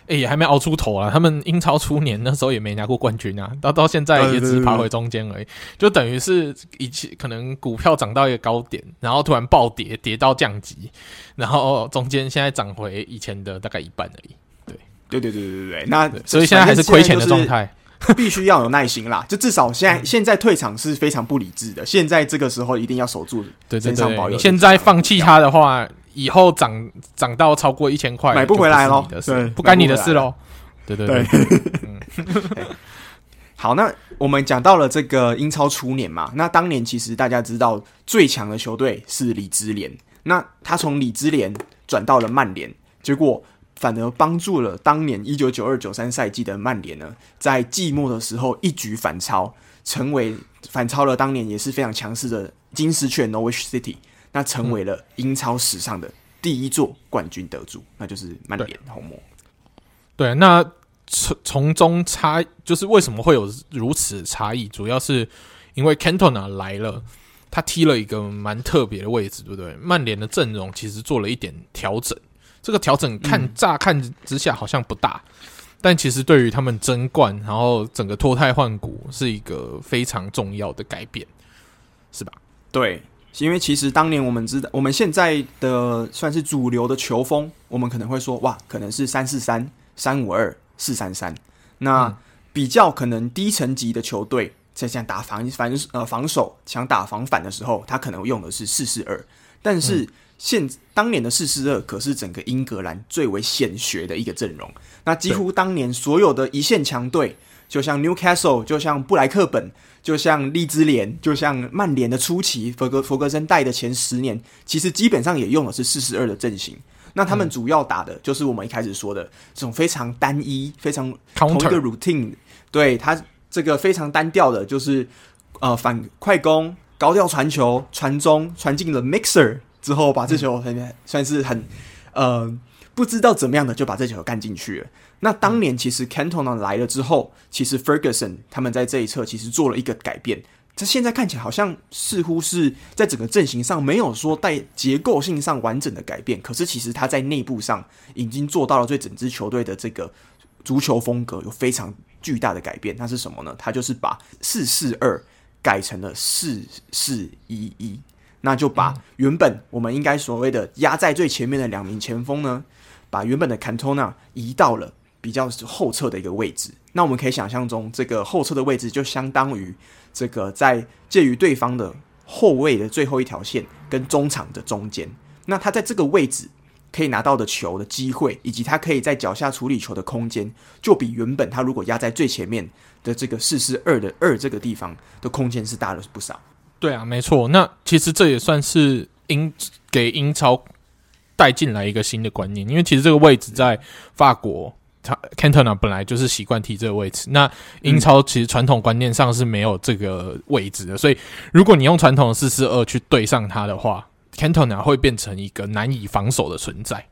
哎、欸，也还没熬出头啊，他们英超初年那时候也没拿过冠军啊，到到现在也只爬回中间而已，就等于是以前可能股票涨到一个高点，然后突然暴跌，跌到降级，然后中间现在涨回以前的大概一半而已。对对对对对对，那所以现在还是亏钱的状态，必须要有耐心啦。就至少现在现在退场是非常不理智的，现在这个时候一定要守住，对对对。你现在放弃它的话，以后涨涨到超过一千块，买不回来喽，对，不干你的事喽。对对对。好，那我们讲到了这个英超初年嘛，那当年其实大家知道最强的球队是李兹联，那他从李兹联转到了曼联，结果。反而帮助了当年一九九二九三赛季的曼联呢，在季末的时候一举反超，成为反超了当年也是非常强势的金丝雀 Norwich City，那成为了英超史上的第一座冠军得主，那就是曼联红魔。对，那从从中差就是为什么会有如此差异，主要是因为 Cantona 来了，他踢了一个蛮特别的位置，对不对？曼联的阵容其实做了一点调整。这个调整看乍看之下好像不大，嗯、但其实对于他们争冠，然后整个脱胎换骨是一个非常重要的改变，是吧？对，因为其实当年我们知道，我们现在的算是主流的球风，我们可能会说，哇，可能是三四三、三五二、四三三。那比较可能低层级的球队，在想打防反呃防守，想打防反的时候，他可能用的是四四二，但是。嗯现当年的四四二可是整个英格兰最为显学的一个阵容。那几乎当年所有的一线强队，就像 Newcastle，就像布莱克本，就像利兹联，就像曼联的初期，弗格弗格森带的前十年，其实基本上也用的是四四二的阵型。那他们主要打的就是我们一开始说的这种非常单一、非常同一个 routine，对他这个非常单调的，就是呃反快攻、高调传球、传中、传进了 mixer 之后，把这球很算是很呃不知道怎么样的就把这球干进去了。那当年其实 Cantona 来了之后，其实 Ferguson 他们在这一侧其实做了一个改变。这现在看起来好像似乎是在整个阵型上没有说带结构性上完整的改变，可是其实他在内部上已经做到了对整支球队的这个足球风格有非常巨大的改变。那是什么呢？他就是把四四二改成了四四一一，那就把原本我们应该所谓的压在最前面的两名前锋呢，把原本的 Cantona 移到了比较后侧的一个位置。那我们可以想象中，这个后侧的位置就相当于。这个在介于对方的后卫的最后一条线跟中场的中间，那他在这个位置可以拿到的球的机会，以及他可以在脚下处理球的空间，就比原本他如果压在最前面的这个四四二的二这个地方的空间是大了不少。对啊，没错。那其实这也算是英给英超带进来一个新的观念，因为其实这个位置在法国。他 Cantona 本来就是习惯踢这个位置，那英超其实传统观念上是没有这个位置的，嗯、所以如果你用传统的四四二去对上他的话，Cantona 会变成一个难以防守的存在，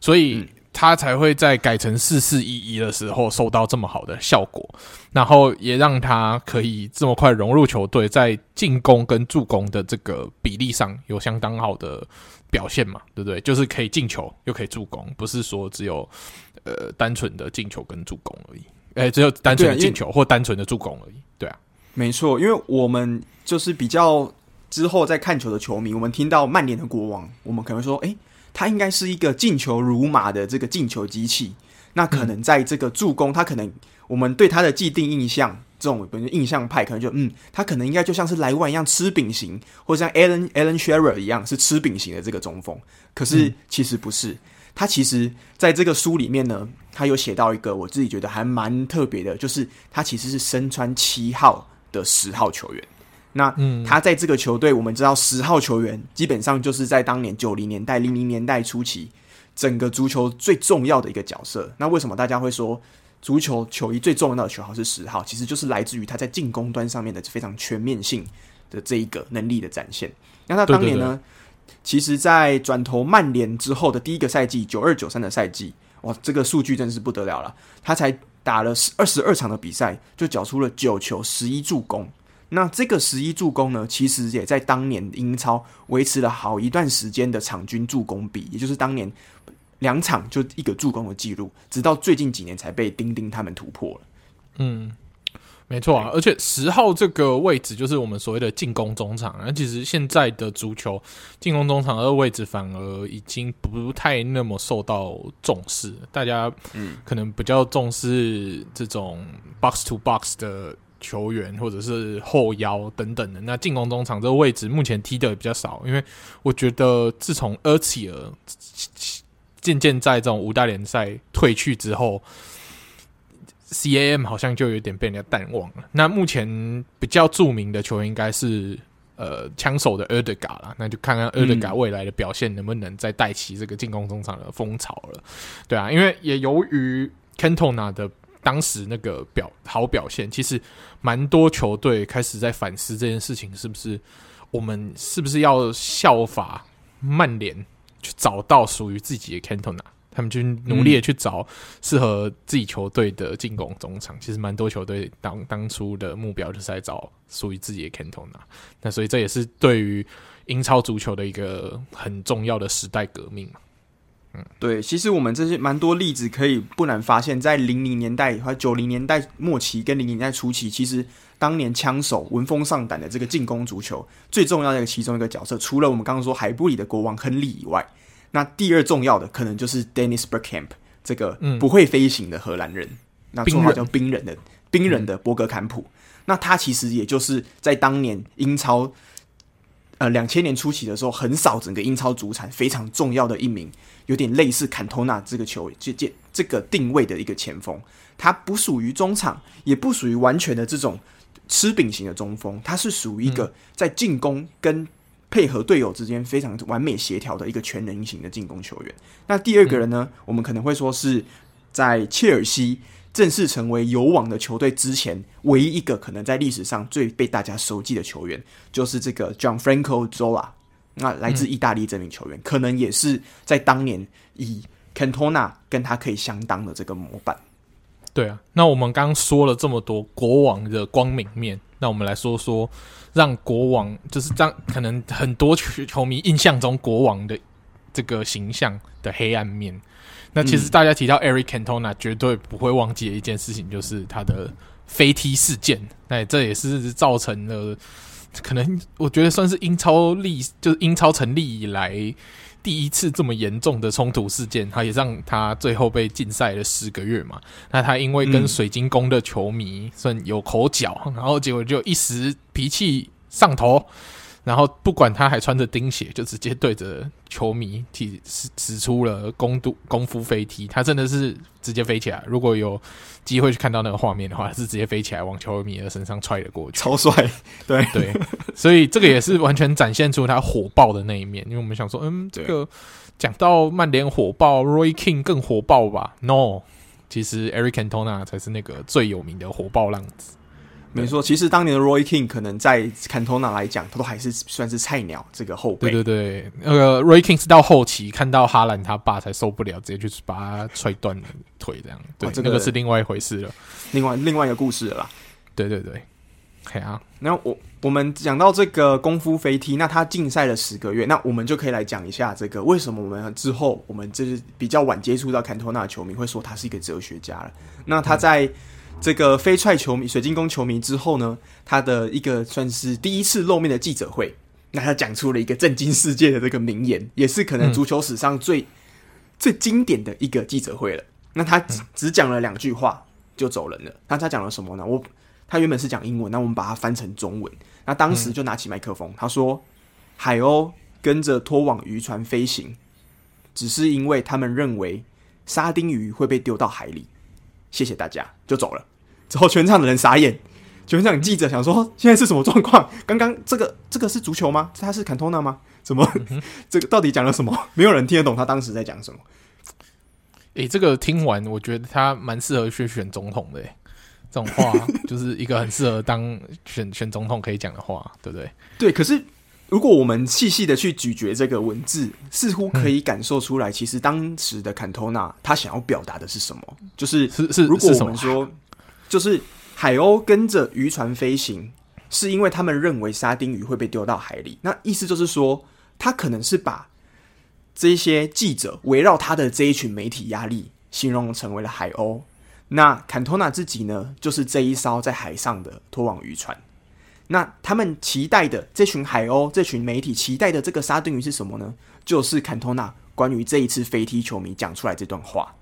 所以他才会在改成四四一一的时候收到这么好的效果，然后也让他可以这么快融入球队，在进攻跟助攻的这个比例上有相当好的表现嘛，对不对？就是可以进球又可以助攻，不是说只有。呃，单纯的进球跟助攻而已，哎、欸，只有单纯的进球或单纯的助攻而已。对啊，没错，因为我们就是比较之后在看球的球迷，我们听到曼联的国王，我们可能说，哎、欸，他应该是一个进球如麻的这个进球机器。那可能在这个助攻，他可能我们对他的既定印象，这种比如印象派，可能就嗯，他可能应该就像是莱万一样吃饼型，或者像 Alan Alan Shearer 一样是吃饼型的这个中锋。可是其实不是。他其实在这个书里面呢，他有写到一个我自己觉得还蛮特别的，就是他其实是身穿七号的十号球员。那他在这个球队，我们知道十号球员基本上就是在当年九零年代、零零年代初期，整个足球最重要的一个角色。那为什么大家会说足球球衣最重要的球号是十号？其实就是来自于他在进攻端上面的非常全面性的这一个能力的展现。那他当年呢？对对对其实，在转投曼联之后的第一个赛季，九二九三的赛季，哇，这个数据真是不得了了。他才打了二十二场的比赛，就缴出了九球十一助攻。那这个十一助攻呢，其实也在当年英超维持了好一段时间的场均助攻比，也就是当年两场就一个助攻的记录，直到最近几年才被丁丁他们突破了。嗯。没错啊，而且十号这个位置就是我们所谓的进攻中场。那其实现在的足球进攻中场的位置反而已经不太那么受到重视，大家嗯可能比较重视这种 box to box 的球员或者是后腰等等的。那进攻中场这个位置目前踢的也比较少，因为我觉得自从厄齐尔渐渐在这种五大联赛退去之后。CAM 好像就有点被人家淡忘了。那目前比较著名的球员应该是呃枪手的 Ødegaard 啦，那就看看 Ødegaard 未来的表现能不能再带起这个进攻中场的风潮了。对啊，因为也由于 Cantona 的当时那个表好表现，其实蛮多球队开始在反思这件事情，是不是我们是不是要效法曼联去找到属于自己的 Cantona？他们就努力的去找适合自己球队的进攻中场，其实蛮多球队当当初的目标就是在找属于自己的 Cantona，那所以这也是对于英超足球的一个很重要的时代革命嘛。嗯，对，其实我们这些蛮多例子可以不难发现，在零零年代和九零年代末期跟零零年代初期，其实当年枪手闻风丧胆的这个进攻足球最重要的其中一个角色，除了我们刚刚说海布里的国王亨利以外。那第二重要的可能就是 Dennis Bergkamp 这个不会飞行的荷兰人，嗯、那绰号叫冰人的冰人的博格坎普。嗯、那他其实也就是在当年英超呃两千年初期的时候，横扫整个英超主场非常重要的一名，有点类似坎托纳这个球这这这个定位的一个前锋。他不属于中场，也不属于完全的这种吃饼型的中锋，他是属于一个在进攻跟配合队友之间非常完美协调的一个全能型的进攻球员。那第二个人呢，嗯、我们可能会说是在切尔西正式成为有网的球队之前，唯一一个可能在历史上最被大家熟记的球员，就是这个 Gianfranco Zola。那来自意大利这名球员，嗯、可能也是在当年以 Cantona 跟他可以相当的这个模板。对啊，那我们刚刚说了这么多国王的光明面，那我们来说说让国王就是让可能很多球球迷印象中国王的这个形象的黑暗面。那其实大家提到 Eric Cantona，绝对不会忘记的一件事情，就是他的飞踢事件。那这也是造成了可能我觉得算是英超历就是英超成立以来。第一次这么严重的冲突事件，他也让他最后被禁赛了十个月嘛。那他因为跟水晶宫的球迷算有口角，嗯、然后结果就一时脾气上头。然后不管他还穿着钉鞋，就直接对着球迷踢使使出了功度功夫飞踢，他真的是直接飞起来。如果有机会去看到那个画面的话，是直接飞起来往球迷的身上踹了过去，超帅。对对，所以这个也是完全展现出他火爆的那一面。因为我们想说，嗯，这个讲到曼联火爆，Roy King 更火爆吧？No，其实 Eric Cantona 才是那个最有名的火爆浪子。没错，其实当年的 Roy King 可能在 Cantona 来讲，他都还是算是菜鸟这个后辈。对对对，那个 Roy King 是到后期看到哈兰他爸才受不了，直接去把他踹断了腿，这样。对，这个是另外一回事了，另外另外一个故事了啦。对对对，嘿啊，那我我们讲到这个功夫飞踢，那他禁赛了十个月，那我们就可以来讲一下这个为什么我们之后我们就是比较晚接触到 Cantona 的球迷会说他是一个哲学家了。那他在。嗯这个飞踹球迷、水晶宫球迷之后呢，他的一个算是第一次露面的记者会，那他讲出了一个震惊世界的这个名言，也是可能足球史上最、嗯、最经典的一个记者会了。那他只只讲了两句话就走人了。那他讲了什么呢？我他原本是讲英文，那我们把它翻成中文。那当时就拿起麦克风，他说：“海鸥跟着拖网渔船飞行，只是因为他们认为沙丁鱼会被丢到海里。”谢谢大家，就走了。之后全场的人傻眼，全场记者想说：现在是什么状况？刚刚这个这个是足球吗？他是 Cantona 吗？怎么？嗯、这个到底讲了什么？没有人听得懂他当时在讲什么。诶、欸，这个听完，我觉得他蛮适合去选总统的。这种话 就是一个很适合当选选总统可以讲的话，对不对？对，可是。如果我们细细的去咀嚼这个文字，似乎可以感受出来，其实当时的坎托纳他想要表达的是什么？就是是是，如果我们说，就是海鸥跟着渔船飞行，是因为他们认为沙丁鱼会被丢到海里。那意思就是说，他可能是把这些记者围绕他的这一群媒体压力，形容成为了海鸥。那坎托纳自己呢，就是这一艘在海上的拖网渔船。那他们期待的这群海鸥，这群媒体期待的这个沙丁鱼是什么呢？就是坎托纳关于这一次飞踢球迷讲出来这段话，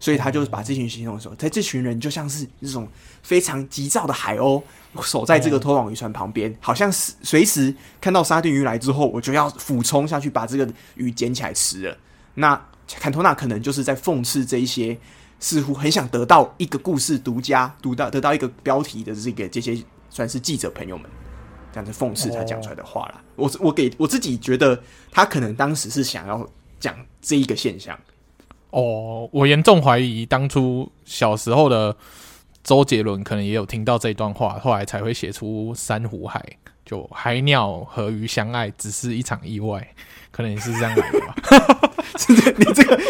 所以他就是把这群形容说，在这群人就像是这种非常急躁的海鸥，守在这个拖网渔船旁边，好像是随时看到沙丁鱼来之后，我就要俯冲下去把这个鱼捡起来吃了。那坎托纳可能就是在讽刺这一些似乎很想得到一个故事独家、独到得到一个标题的这个这些。算是记者朋友们这样子讽刺他讲出来的话啦。我我给我自己觉得，他可能当时是想要讲这一个现象。哦，我严重怀疑当初小时候的周杰伦可能也有听到这段话，后来才会写出《珊瑚海》，就海鸟和鱼相爱只是一场意外，可能也是这样来的吧？是 这你这个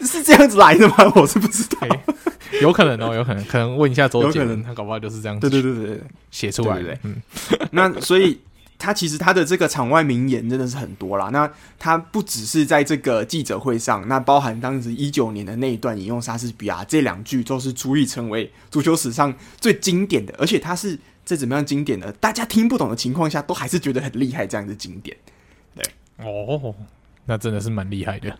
是这样子来的吗？我是不知道。欸有可能哦，有可能，可能问一下周杰伦，他搞不好就是这样。对对对对，写出来的。嗯，那所以他其实他的这个场外名言真的是很多啦。那他不只是在这个记者会上，那包含当时一九年的那一段引用莎士比亚这两句，都是足以成为足球史上最经典的。而且他是在怎么样经典的，大家听不懂的情况下，都还是觉得很厉害，这样子经典。对，哦，那真的是蛮厉害的。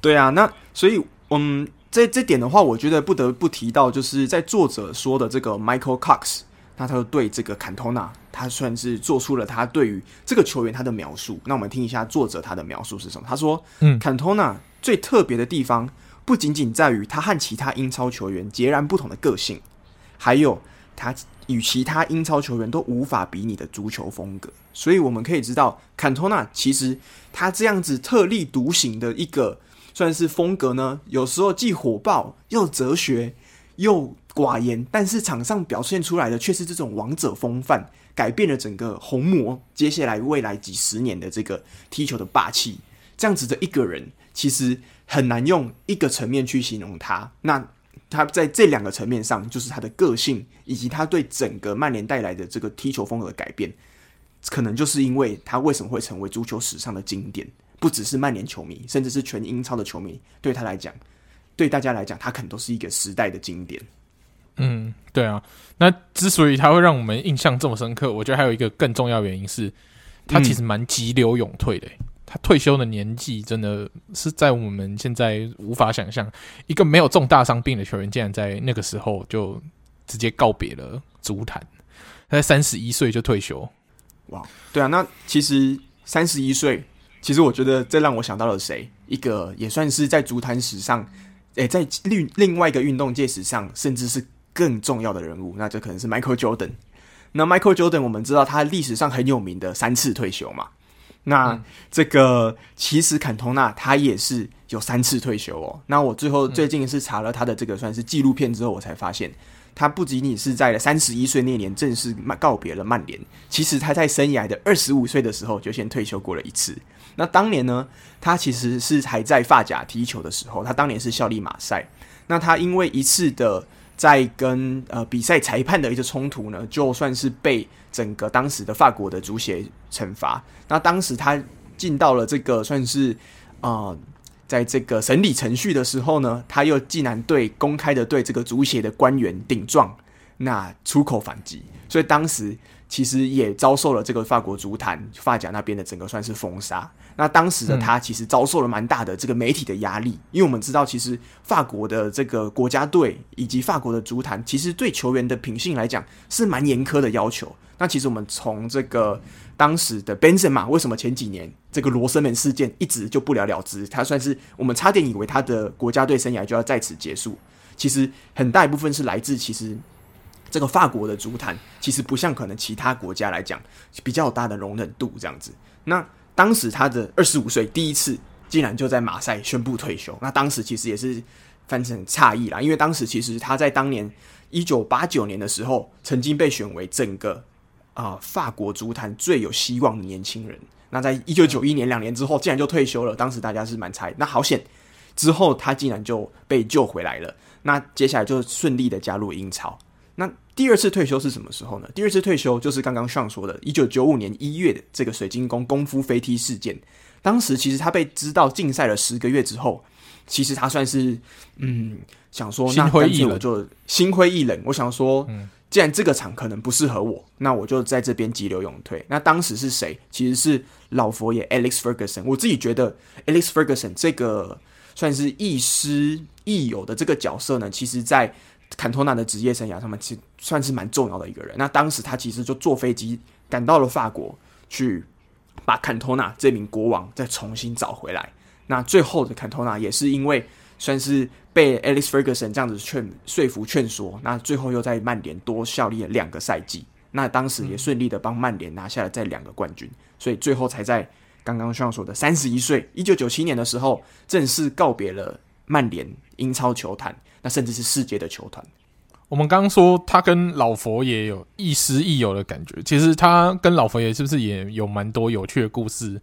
对啊，那所以嗯。这这点的话，我觉得不得不提到，就是在作者说的这个 Michael Cox，那他就对这个坎托纳，他算是做出了他对于这个球员他的描述。那我们听一下作者他的描述是什么？他说：“嗯，坎托纳最特别的地方，不仅仅在于他和其他英超球员截然不同的个性，还有他与其他英超球员都无法比拟的足球风格。所以我们可以知道，坎托纳其实他这样子特立独行的一个算是风格呢，有时候既火爆又哲学又寡言，但是场上表现出来的却是这种王者风范，改变了整个红魔接下来未来几十年的这个踢球的霸气。这样子的一个人，其实很难用一个层面去形容他。那他在这两个层面上，就是他的个性以及他对整个曼联带来的这个踢球风格的改变。可能就是因为他为什么会成为足球史上的经典，不只是曼联球迷，甚至是全英超的球迷，对他来讲，对大家来讲，他可能都是一个时代的经典。嗯，对啊。那之所以他会让我们印象这么深刻，我觉得还有一个更重要原因是，他其实蛮急流勇退的。嗯、他退休的年纪真的是在我们现在无法想象，一个没有重大伤病的球员，竟然在那个时候就直接告别了足坛。他在三十一岁就退休。哇，对啊，那其实三十一岁，其实我觉得这让我想到了谁？一个也算是在足坛史上，诶，在另另外一个运动界史上，甚至是更重要的人物，那这可能是 Michael Jordan。那 Michael Jordan，我们知道他历史上很有名的三次退休嘛。那这个其实坎通纳他也是有三次退休哦。那我最后最近是查了他的这个算是纪录片之后，我才发现。他不仅仅是在了三十一岁那年正式告别了曼联，其实他在生涯的二十五岁的时候就先退休过了一次。那当年呢，他其实是还在发甲踢球的时候，他当年是效力马赛。那他因为一次的在跟呃比赛裁判的一些冲突呢，就算是被整个当时的法国的足协惩罚。那当时他进到了这个算是啊。呃在这个审理程序的时候呢，他又竟然对公开的对这个足协的官员顶撞，那出口反击，所以当时其实也遭受了这个法国足坛法甲那边的整个算是封杀。那当时的他其实遭受了蛮大的这个媒体的压力，因为我们知道，其实法国的这个国家队以及法国的足坛，其实对球员的品性来讲是蛮严苛的要求。那其实我们从这个。当时的 Benzema 为什么前几年这个罗生门事件一直就不了了之？他算是我们差点以为他的国家队生涯就要在此结束。其实很大一部分是来自其实这个法国的足坛，其实不像可能其他国家来讲比较大的容忍度这样子。那当时他的二十五岁第一次竟然就在马赛宣布退休，那当时其实也是翻成诧异啦，因为当时其实他在当年一九八九年的时候曾经被选为整个。啊、法国足坛最有希望的年轻人。那在一九九一年两年之后，竟然就退休了。当时大家是蛮猜，那好险，之后他竟然就被救回来了。那接下来就顺利的加入英超。那第二次退休是什么时候呢？第二次退休就是刚刚上说的，一九九五年一月的这个水晶宫功夫飞踢事件。当时其实他被知道禁赛了十个月之后，其实他算是嗯想说，那干脆我就心灰意冷。我想说，嗯。既然这个场可能不适合我，那我就在这边急流勇退。那当时是谁？其实是老佛爷 Alex Ferguson。我自己觉得 Alex Ferguson 这个算是亦师亦友的这个角色呢，其实在坎托纳的职业生涯上面，其实算是蛮重要的一个人。那当时他其实就坐飞机赶到了法国，去把坎托纳这名国王再重新找回来。那最后的坎托纳也是因为。算是被 Alex Ferguson 这样子劝说服劝说，那最后又在曼联多效力了两个赛季，那当时也顺利的帮曼联拿下了这两个冠军，所以最后才在刚刚上说的三十一岁，一九九七年的时候正式告别了曼联英超球坛，那甚至是世界的球团。我们刚刚说他跟老佛爷有亦师亦友的感觉，其实他跟老佛爷是不是也有蛮多有趣的故事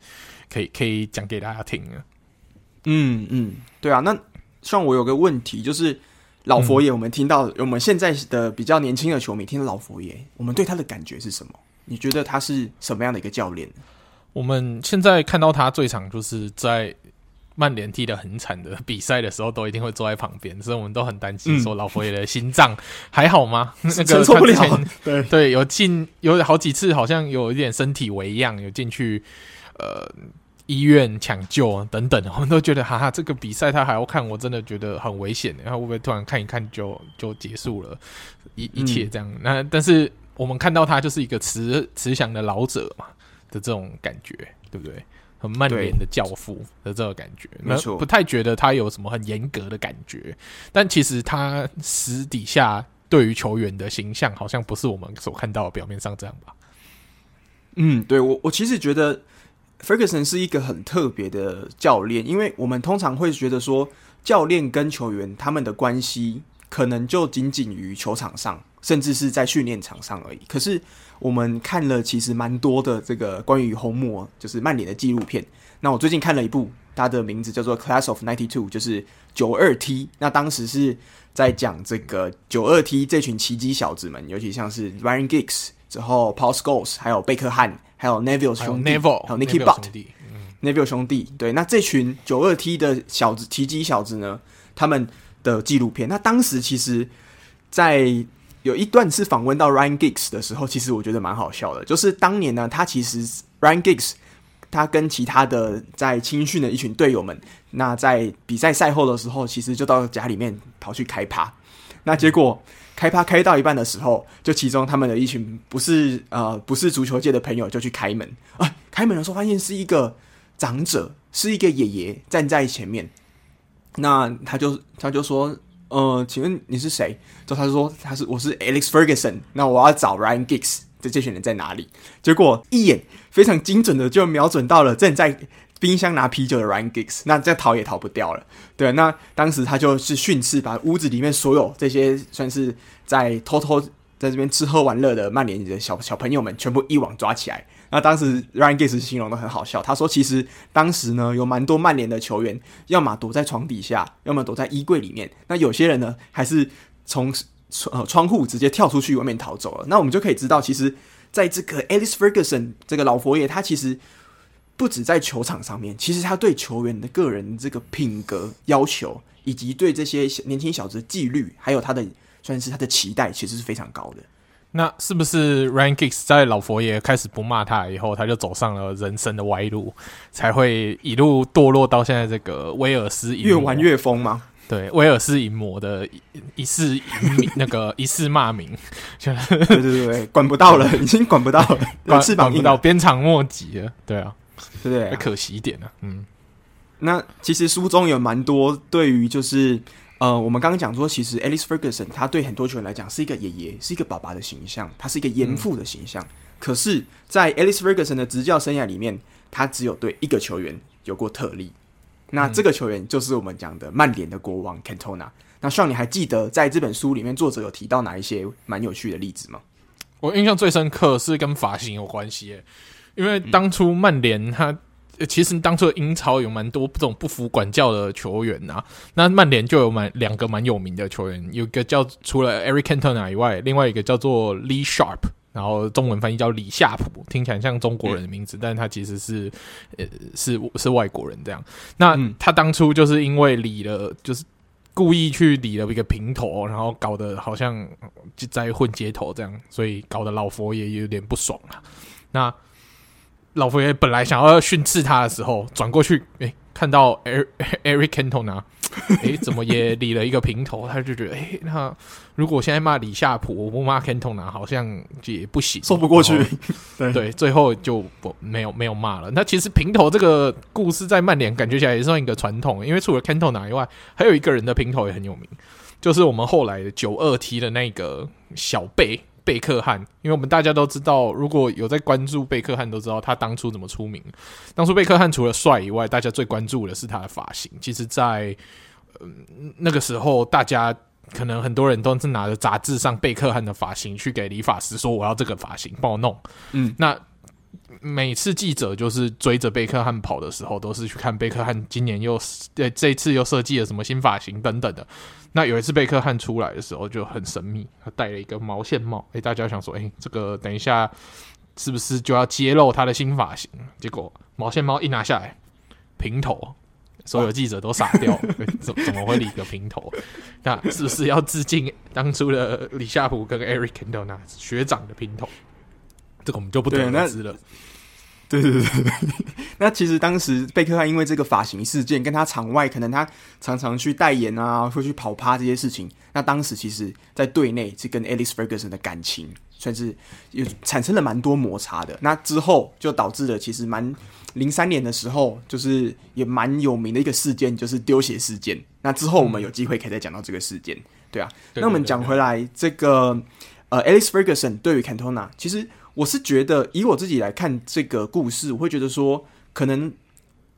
可以可以讲给大家听啊？嗯嗯，对啊，那。像我有个问题，就是老佛爷，我们听到、嗯、我们现在的比较年轻的球迷听到老佛爷，我们对他的感觉是什么？你觉得他是什么样的一个教练？我们现在看到他最常就是在曼联踢得很惨的比赛的时候，都一定会坐在旁边，所以我们都很担心说老佛爷的心脏还好吗？嗯、那个承受不了。对对，有进有好几次好像有一点身体微恙，有进去呃。医院抢救等等，我们都觉得哈哈，这个比赛他还要看，我真的觉得很危险。然后会不会突然看一看就就结束了，一一切这样？嗯、那但是我们看到他就是一个慈慈祥的老者嘛的这种感觉，对不对？很曼联的教父的这个感觉，没错，不太觉得他有什么很严格的感觉。但其实他私底下对于球员的形象，好像不是我们所看到的表面上这样吧？嗯，对，我我其实觉得 Ferguson 是一个很特别的教练，因为我们通常会觉得说，教练跟球员他们的关系可能就仅仅于球场上，甚至是在训练场上而已。可是我们看了其实蛮多的这个关于红魔，就是曼联的纪录片。那我最近看了一部，它的名字叫做《Class of Ninety Two》，就是九二 T。那当时是在讲这个九二 T 这群奇迹小子们，尤其像是 Ryan Giggs。之后，Paul Scholes，还有贝克汉，还有 Neville 兄弟，还有 Neville，还有 Nicky Butt，Neville 兄弟。对，那这群九二 T 的小子，奇迹小子呢？他们的纪录片，那当时其实，在有一段是访问到 Ryan Giggs 的时候，其实我觉得蛮好笑的。就是当年呢，他其实 Ryan Giggs，他跟其他的在青训的一群队友们，那在比赛赛后的时候，其实就到家里面跑去开趴，那结果。开趴开到一半的时候，就其中他们的一群不是呃不是足球界的朋友就去开门啊，开门的时候发现是一个长者，是一个爷爷站在前面，那他就他就说呃，请问你是谁？之后他就说他是我是 Alex Ferguson，那我要找 Ryan Giggs，这这群人在哪里？结果一眼非常精准的就瞄准到了正在。冰箱拿啤酒的 Ryan Giggs，那这逃也逃不掉了。对，那当时他就是训斥，把屋子里面所有这些算是在偷偷在这边吃喝玩乐的曼联的小小朋友们，全部一网抓起来。那当时 Ryan Giggs 形容的很好笑，他说：“其实当时呢，有蛮多曼联的球员，要么躲在床底下，要么躲在衣柜里面。那有些人呢，还是从窗呃窗户直接跳出去外面逃走了。那我们就可以知道，其实在这个 Alice Ferguson 这个老佛爷，他其实。不止在球场上面，其实他对球员的个人这个品格要求，以及对这些年轻小子的纪律，还有他的算是他的期待，其实是非常高的。那是不是 Ryan Giggs 在老佛爷开始不骂他以后，他就走上了人生的歪路，才会一路堕落到现在这个威尔斯？越玩越疯吗？对，威尔斯淫魔的一世 那个一世骂名，对对对对，管不到了，已经管不到了，管翅膀不到，鞭长莫及了，对啊。对不对？可惜一点呢、啊。嗯，那其实书中有蛮多对于就是呃，我们刚刚讲说，其实 Alex Ferguson 他对很多球员来讲是一个爷爷，是一个爸爸的形象，他是一个严父的形象。嗯、可是，在 Alex Ferguson 的执教生涯里面，他只有对一个球员有过特例。那这个球员就是我们讲的曼联的国王 Cantona。那希望你还记得在这本书里面作者有提到哪一些蛮有趣的例子吗？我印象最深刻是跟发型有关系。因为当初曼联他其实当初英超有蛮多这种不服管教的球员呐、啊，那曼联就有蛮两个蛮有名的球员，有一个叫除了 Eric Cantona 以外，另外一个叫做 Lee Sharp，然后中文翻译叫李夏普，听起来像中国人的名字，嗯、但他其实是呃是是外国人这样。那他当初就是因为理了，就是故意去理了一个平头，然后搞得好像就在混街头这样，所以搞得老佛爷有点不爽啊。那老佛爷本来想要训斥他的时候，转过去，哎，看到 Eric Cantona，哎，怎么也理了一个平头？他就觉得，哎，那如果现在骂李夏普，我不骂 Cantona，好像也不行，说不过去。对，对，最后就不没有没有骂了。那其实平头这个故事在曼联感觉起来也算一个传统，因为除了 Cantona 以外，还有一个人的平头也很有名，就是我们后来的九二 T 的那个小贝。贝克汉，因为我们大家都知道，如果有在关注贝克汉，都知道他当初怎么出名。当初贝克汉除了帅以外，大家最关注的是他的发型。其实在，在、呃、那个时候，大家可能很多人都是拿着杂志上贝克汉的发型去给理发师说：“我要这个发型，帮我弄。”嗯，那每次记者就是追着贝克汉跑的时候，都是去看贝克汉今年又对这次又设计了什么新发型等等的。那有一次贝克汉出来的时候就很神秘，他戴了一个毛线帽，诶，大家想说，诶，这个等一下是不是就要揭露他的新发型？结果毛线帽一拿下来，平头，所有记者都傻掉，怎怎么会理个平头？那是不是要致敬当初的李夏普跟 Eric Cantona 学长的平头？这个我们就不得而知了。对对对对，那其实当时贝克汉因为这个发型事件，跟他场外可能他常常去代言啊，会去跑趴这些事情，那当时其实在队内是跟 Alice Ferguson 的感情算是有产生了蛮多摩擦的。那之后就导致了其实蛮零三年的时候，就是也蛮有名的一个事件，就是丢鞋事件。那之后我们有机会可以再讲到这个事件。对啊。那我们讲回来，这个呃 Alice Ferguson 对于 Cantona，其实我是觉得，以我自己来看这个故事，我会觉得说，可能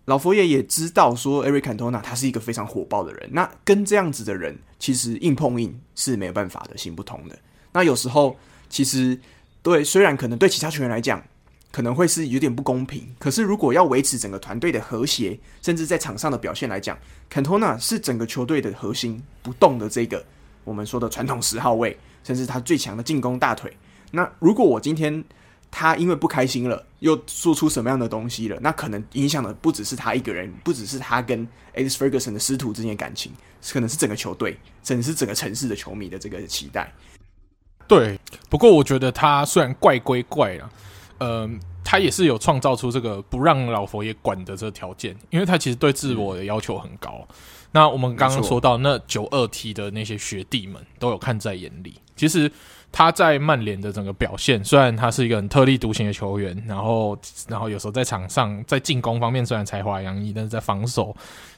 老佛爷也知道说，Eric Cantona 他是一个非常火爆的人，那跟这样子的人，其实硬碰硬是没有办法的，行不通的。那有时候其实对，虽然可能对其他球员来讲，可能会是有点不公平，可是如果要维持整个团队的和谐，甚至在场上的表现来讲，Cantona 是整个球队的核心不动的这个我们说的传统十号位，甚至他最强的进攻大腿。那如果我今天他因为不开心了，又做出什么样的东西了，那可能影响的不只是他一个人，不只是他跟 Alex Ferguson 的师徒之间的感情，可能是整个球队，甚至是整个城市的球迷的这个期待。对，不过我觉得他虽然怪归怪啊。呃，他也是有创造出这个不让老佛爷管的这个条件，因为他其实对自我的要求很高。那我们刚刚说到那九二 T 的那些学弟们都有看在眼里。其实他在曼联的整个表现，虽然他是一个很特立独行的球员，然后然后有时候在场上在进攻方面虽然才华洋溢，但是在防守，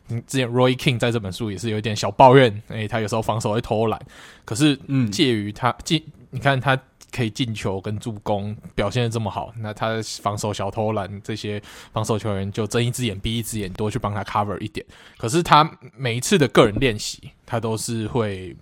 嗯，之前 Roy King 在这本书也是有一点小抱怨，诶、欸，他有时候防守会偷懒。可是，嗯，介于他进，你看他。可以进球跟助攻表现的这么好，那他的防守小偷懒这些防守球员就睁一只眼闭一只眼，多去帮他 cover 一点。可是他每一次的个人练习，他都是会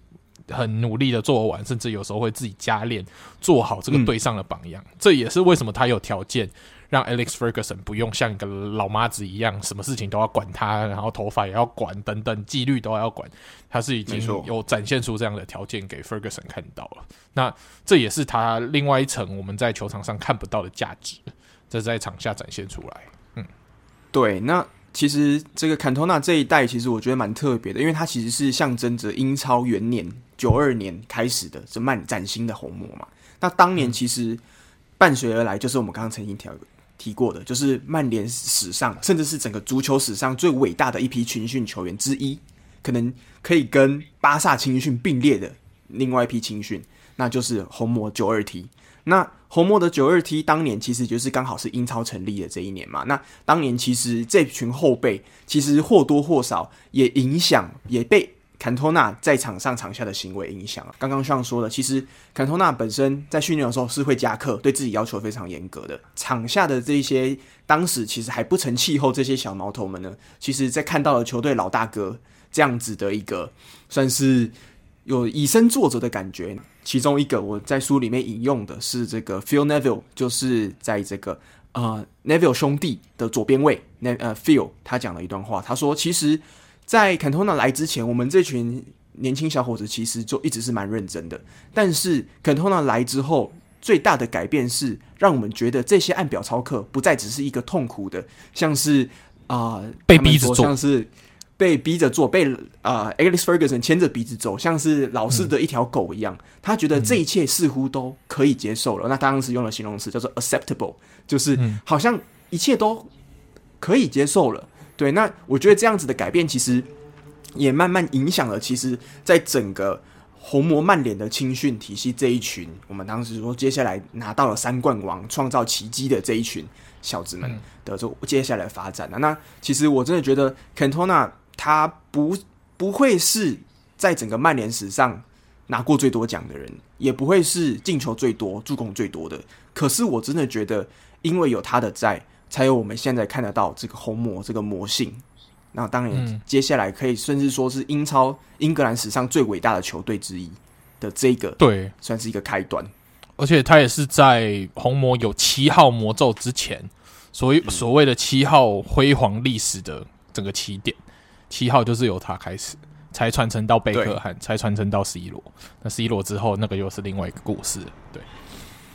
很努力的做完，甚至有时候会自己加练，做好这个队上的榜样。嗯、这也是为什么他有条件。让 Alex Ferguson 不用像一个老妈子一样，什么事情都要管他，然后头发也要管，等等纪律都要管。他是已经有展现出这样的条件给 Ferguson 看到了。那这也是他另外一层我们在球场上看不到的价值，这在场下展现出来。嗯，对。那其实这个坎托纳这一代，其实我觉得蛮特别的，因为它其实是象征着英超元年九二年开始的这曼崭新的红魔嘛。那当年其实伴随而来，就是我们刚刚曾经提提过的，就是曼联史上，甚至是整个足球史上最伟大的一批青训球员之一，可能可以跟巴萨青训并列的另外一批青训，那就是红魔九二 T。那红魔的九二 T 当年其实就是刚好是英超成立的这一年嘛。那当年其实这群后辈其实或多或少也影响，也被。坎托纳在场上场下的行为影响，刚刚像说的，其实坎托纳本身在训练的时候是会加课，对自己要求非常严格的。场下的这些当时其实还不成气候，这些小毛头们呢，其实在看到了球队老大哥这样子的一个算是有以身作则的感觉。其中一个我在书里面引用的是这个 Phil Neville，就是在这个呃 Neville 兄弟的左边位，那呃 Phil 他讲了一段话，他说其实。在 Cantona 来之前，我们这群年轻小伙子其实就一直是蛮认真的。但是 Cantona 来之后，最大的改变是让我们觉得这些按表操课不再只是一个痛苦的，像是啊、呃、被逼着做，像是被逼着做，被啊、呃、Alex Ferguson 牵着鼻子走，像是老式的一条狗一样。嗯、他觉得这一切似乎都可以接受了。嗯、那当时用了形容词叫做 acceptable，就是好像一切都可以接受了。对，那我觉得这样子的改变，其实也慢慢影响了。其实，在整个红魔曼联的青训体系这一群，我们当时说接下来拿到了三冠王、创造奇迹的这一群小子们的这接下来的发展，那其实我真的觉得坎托纳他不不会是在整个曼联史上拿过最多奖的人，也不会是进球最多、助攻最多的。可是我真的觉得，因为有他的在。才有我们现在看得到这个红魔这个魔性，那当然接下来可以甚至说是英超英格兰史上最伟大的球队之一的这个，对，算是一个开端。而且他也是在红魔有七号魔咒之前，所谓所谓的七号辉煌历史的整个起点，七号就是由他开始，才传承到贝克汉，才传承到 C 罗。那 C 罗之后，那个又是另外一个故事，对。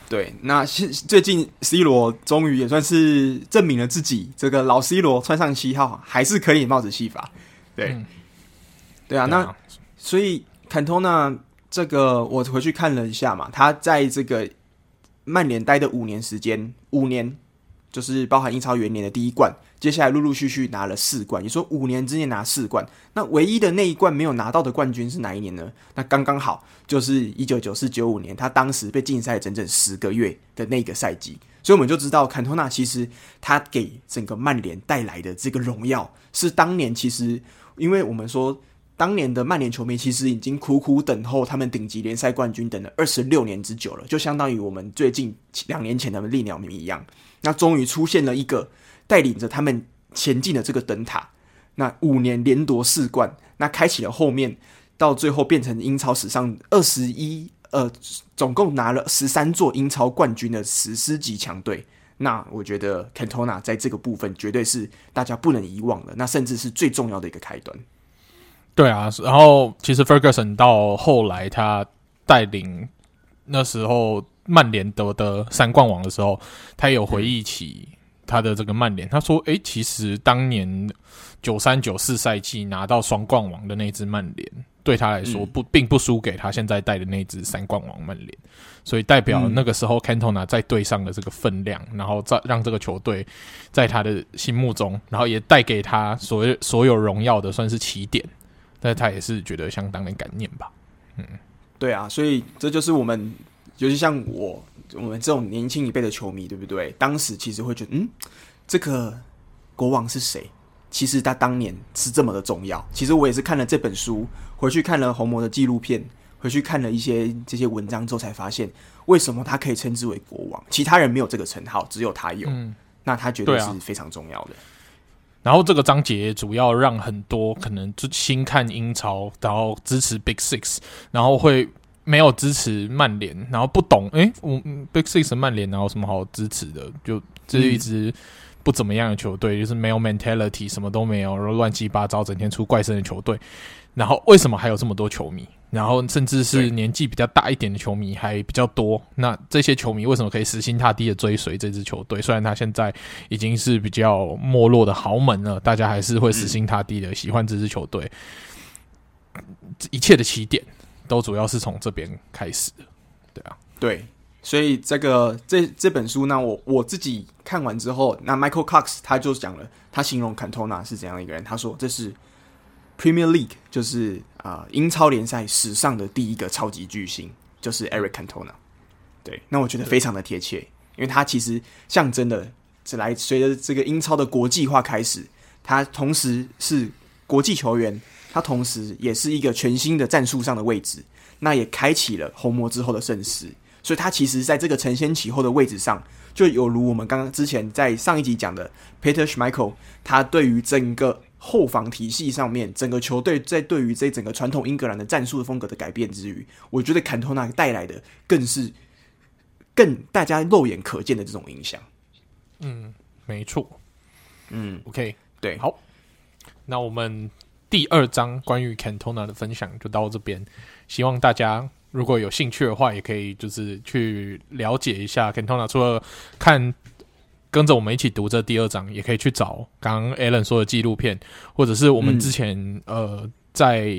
对，那现最近 C 罗终于也算是证明了自己，这个老 C 罗穿上七号还是可以帽子戏法。对，嗯、对啊，那所以坎托纳这个我回去看了一下嘛，他在这个曼联待的五年时间，五年就是包含英超元年的第一冠。接下来陆陆续续拿了四冠，你说五年之内拿四冠，那唯一的那一冠没有拿到的冠军是哪一年呢？那刚刚好就是一九九四九五年，他当时被禁赛整整十个月的那个赛季，所以我们就知道坎托纳其实他给整个曼联带来的这个荣耀，是当年其实因为我们说当年的曼联球迷其实已经苦苦等候他们顶级联赛冠军，等了二十六年之久了，就相当于我们最近两年前的利鸟迷一样。那终于出现了一个带领着他们前进的这个灯塔，那五年连夺四冠，那开启了后面到最后变成英超史上二十一呃，总共拿了十三座英超冠军的史诗级强队。那我觉得 Cantona 在这个部分绝对是大家不能遗忘的，那甚至是最重要的一个开端。对啊，然后其实 Ferguson 到后来他带领那时候曼联得的三冠王的时候，他也有回忆起他的这个曼联，他说：“诶，其实当年九三九四赛季拿到双冠王的那支曼联。”对他来说不，并不输给他现在带的那支三冠王曼联，所以代表那个时候 Cantona 在队上的这个分量，然后再让这个球队在他的心目中，然后也带给他所有所有荣耀的算是起点，但是他也是觉得相当的感念吧。嗯，对啊，所以这就是我们，尤其像我我们这种年轻一辈的球迷，对不对？当时其实会觉得，嗯，这个国王是谁？其实他当年是这么的重要。其实我也是看了这本书，回去看了红魔的纪录片，回去看了一些这些文章之后，才发现为什么他可以称之为国王。其他人没有这个称号，只有他有。嗯，那他绝对是非常重要的。然后这个章节主要让很多可能就新看英超，然后支持 Big Six，然后会没有支持曼联，然后不懂诶，我 Big Six 曼联，然后什么好支持的？就这是一支。不怎么样的球队，就是没有 mentality，什么都没有，然后乱七八糟，整天出怪声的球队。然后为什么还有这么多球迷？然后甚至是年纪比较大一点的球迷还比较多。那这些球迷为什么可以死心塌地的追随这支球队？虽然他现在已经是比较没落的豪门了，大家还是会死心塌地的喜欢这支球队。嗯、一切的起点都主要是从这边开始的，对啊，对。所以这个这这本书呢，我我自己看完之后，那 Michael Cox 他就讲了，他形容 Cantona 是怎样的一个人。他说这是 Premier League，就是啊、呃、英超联赛史上的第一个超级巨星，就是 Eric Cantona。对，那我觉得非常的贴切，因为他其实象征的是来随着这个英超的国际化开始，他同时是国际球员，他同时也是一个全新的战术上的位置，那也开启了红魔之后的盛世。所以，他其实在这个承先启后的位置上，就有如我们刚刚之前在上一集讲的，Peter Schmeichel，他对于整个后防体系上面，整个球队在对于这整个传统英格兰的战术风格的改变之余，我觉得坎托纳带来的更是更大家肉眼可见的这种影响。嗯，没错。嗯，OK，对，好，那我们第二章关于坎托纳的分享就到这边，希望大家。如果有兴趣的话，也可以就是去了解一下 Cantona。除了看跟着我们一起读这第二章，也可以去找刚刚 Alan 说的纪录片，或者是我们之前、嗯、呃在。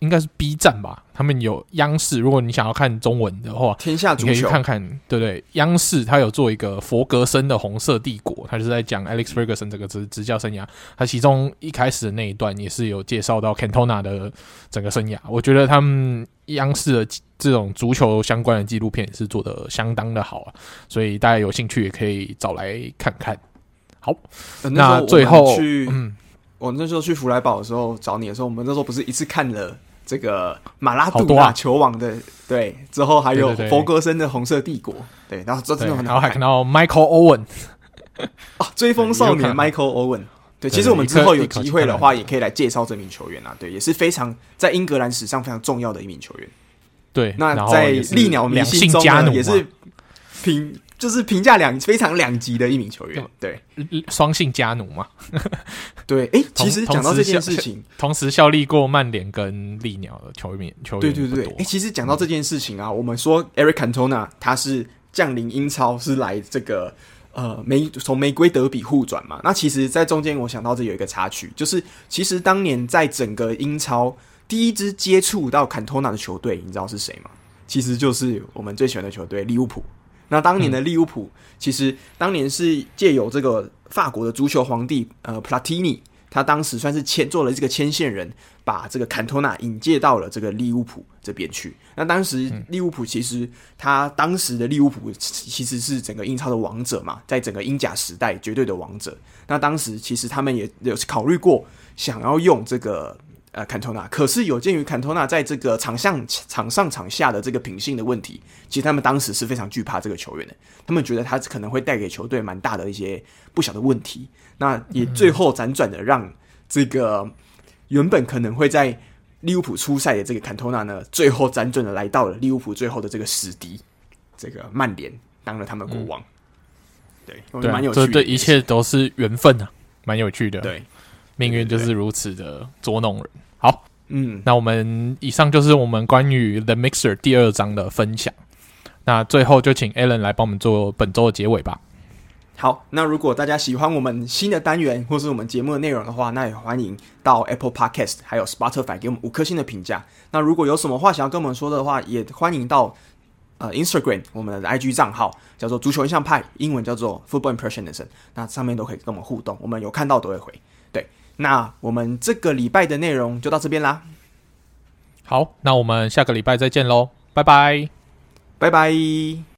应该是 B 站吧，他们有央视。如果你想要看中文的话，天下足球你可以去看看，对不对？央视他有做一个佛格森的红色帝国，他就是在讲 Alex Ferguson 这个执执教生涯。他其中一开始的那一段也是有介绍到 Cantona 的整个生涯。我觉得他们央视的这种足球相关的纪录片也是做的相当的好啊，所以大家有兴趣也可以找来看看。好，那，那最后去，嗯，我那时候去福来堡的时候找你的时候，我们那时候不是一次看了。这个马拉杜纳球王的、啊、对，之后还有弗格森的红色帝国，对，然后这真的很好看，然后还看。到 Michael Owen 啊，追风少年 Michael Owen，对，其实我们之后有机会的话，也可以来介绍这名球员啊，对，也是非常在英格兰史上非常重要的一名球员，对，那在利鸟迷心中呢，也是凭。就是评价两非常两极的一名球员，对，双性加奴嘛，对，哎、欸，其实讲到这件事情，同时效力过曼联跟利鸟的球员，球员对对对，哎、欸，其实讲到这件事情啊，嗯、我们说 Eric Cantona 他是降临英超，是来这个呃玫从玫瑰德比互转嘛，那其实，在中间我想到这有一个插曲，就是其实当年在整个英超第一支接触到 Cantona 的球队，你知道是谁吗？其实就是我们最喜欢的球队利物浦。那当年的利物浦，嗯、其实当年是借由这个法国的足球皇帝呃普拉蒂尼，他当时算是牵做了这个牵线人，把这个坎托纳引介到了这个利物浦这边去。那当时利物浦其实他当时的利物浦其实是整个英超的王者嘛，在整个英甲时代绝对的王者。那当时其实他们也有考虑过想要用这个呃坎托纳。可是有鉴于坎托纳在这个场上场上场下的这个品性的问题，其实他们当时是非常惧怕这个球员的。他们觉得他可能会带给球队蛮大的一些不小的问题。那也最后辗转的让这个原本可能会在利物浦出赛的这个坎托纳呢，最后辗转的来到了利物浦最后的这个死敌，这个曼联当了他们国王。嗯对，对，蛮有趣的。这对一切都是缘分啊，蛮有趣的。对，命运就是如此的捉弄人。好，嗯，那我们以上就是我们关于 The Mixer 第二章的分享。那最后就请 Alan 来帮我们做本周的结尾吧。好，那如果大家喜欢我们新的单元或是我们节目的内容的话，那也欢迎到 Apple Podcast 还有 Spotify 给我们五颗星的评价。那如果有什么话想要跟我们说的话，也欢迎到。呃，Instagram 我们的 IG 账号叫做足球印象派，英文叫做 Football Impressionism，那上面都可以跟我们互动，我们有看到都会回。对，那我们这个礼拜的内容就到这边啦。好，那我们下个礼拜再见喽，拜拜，拜拜。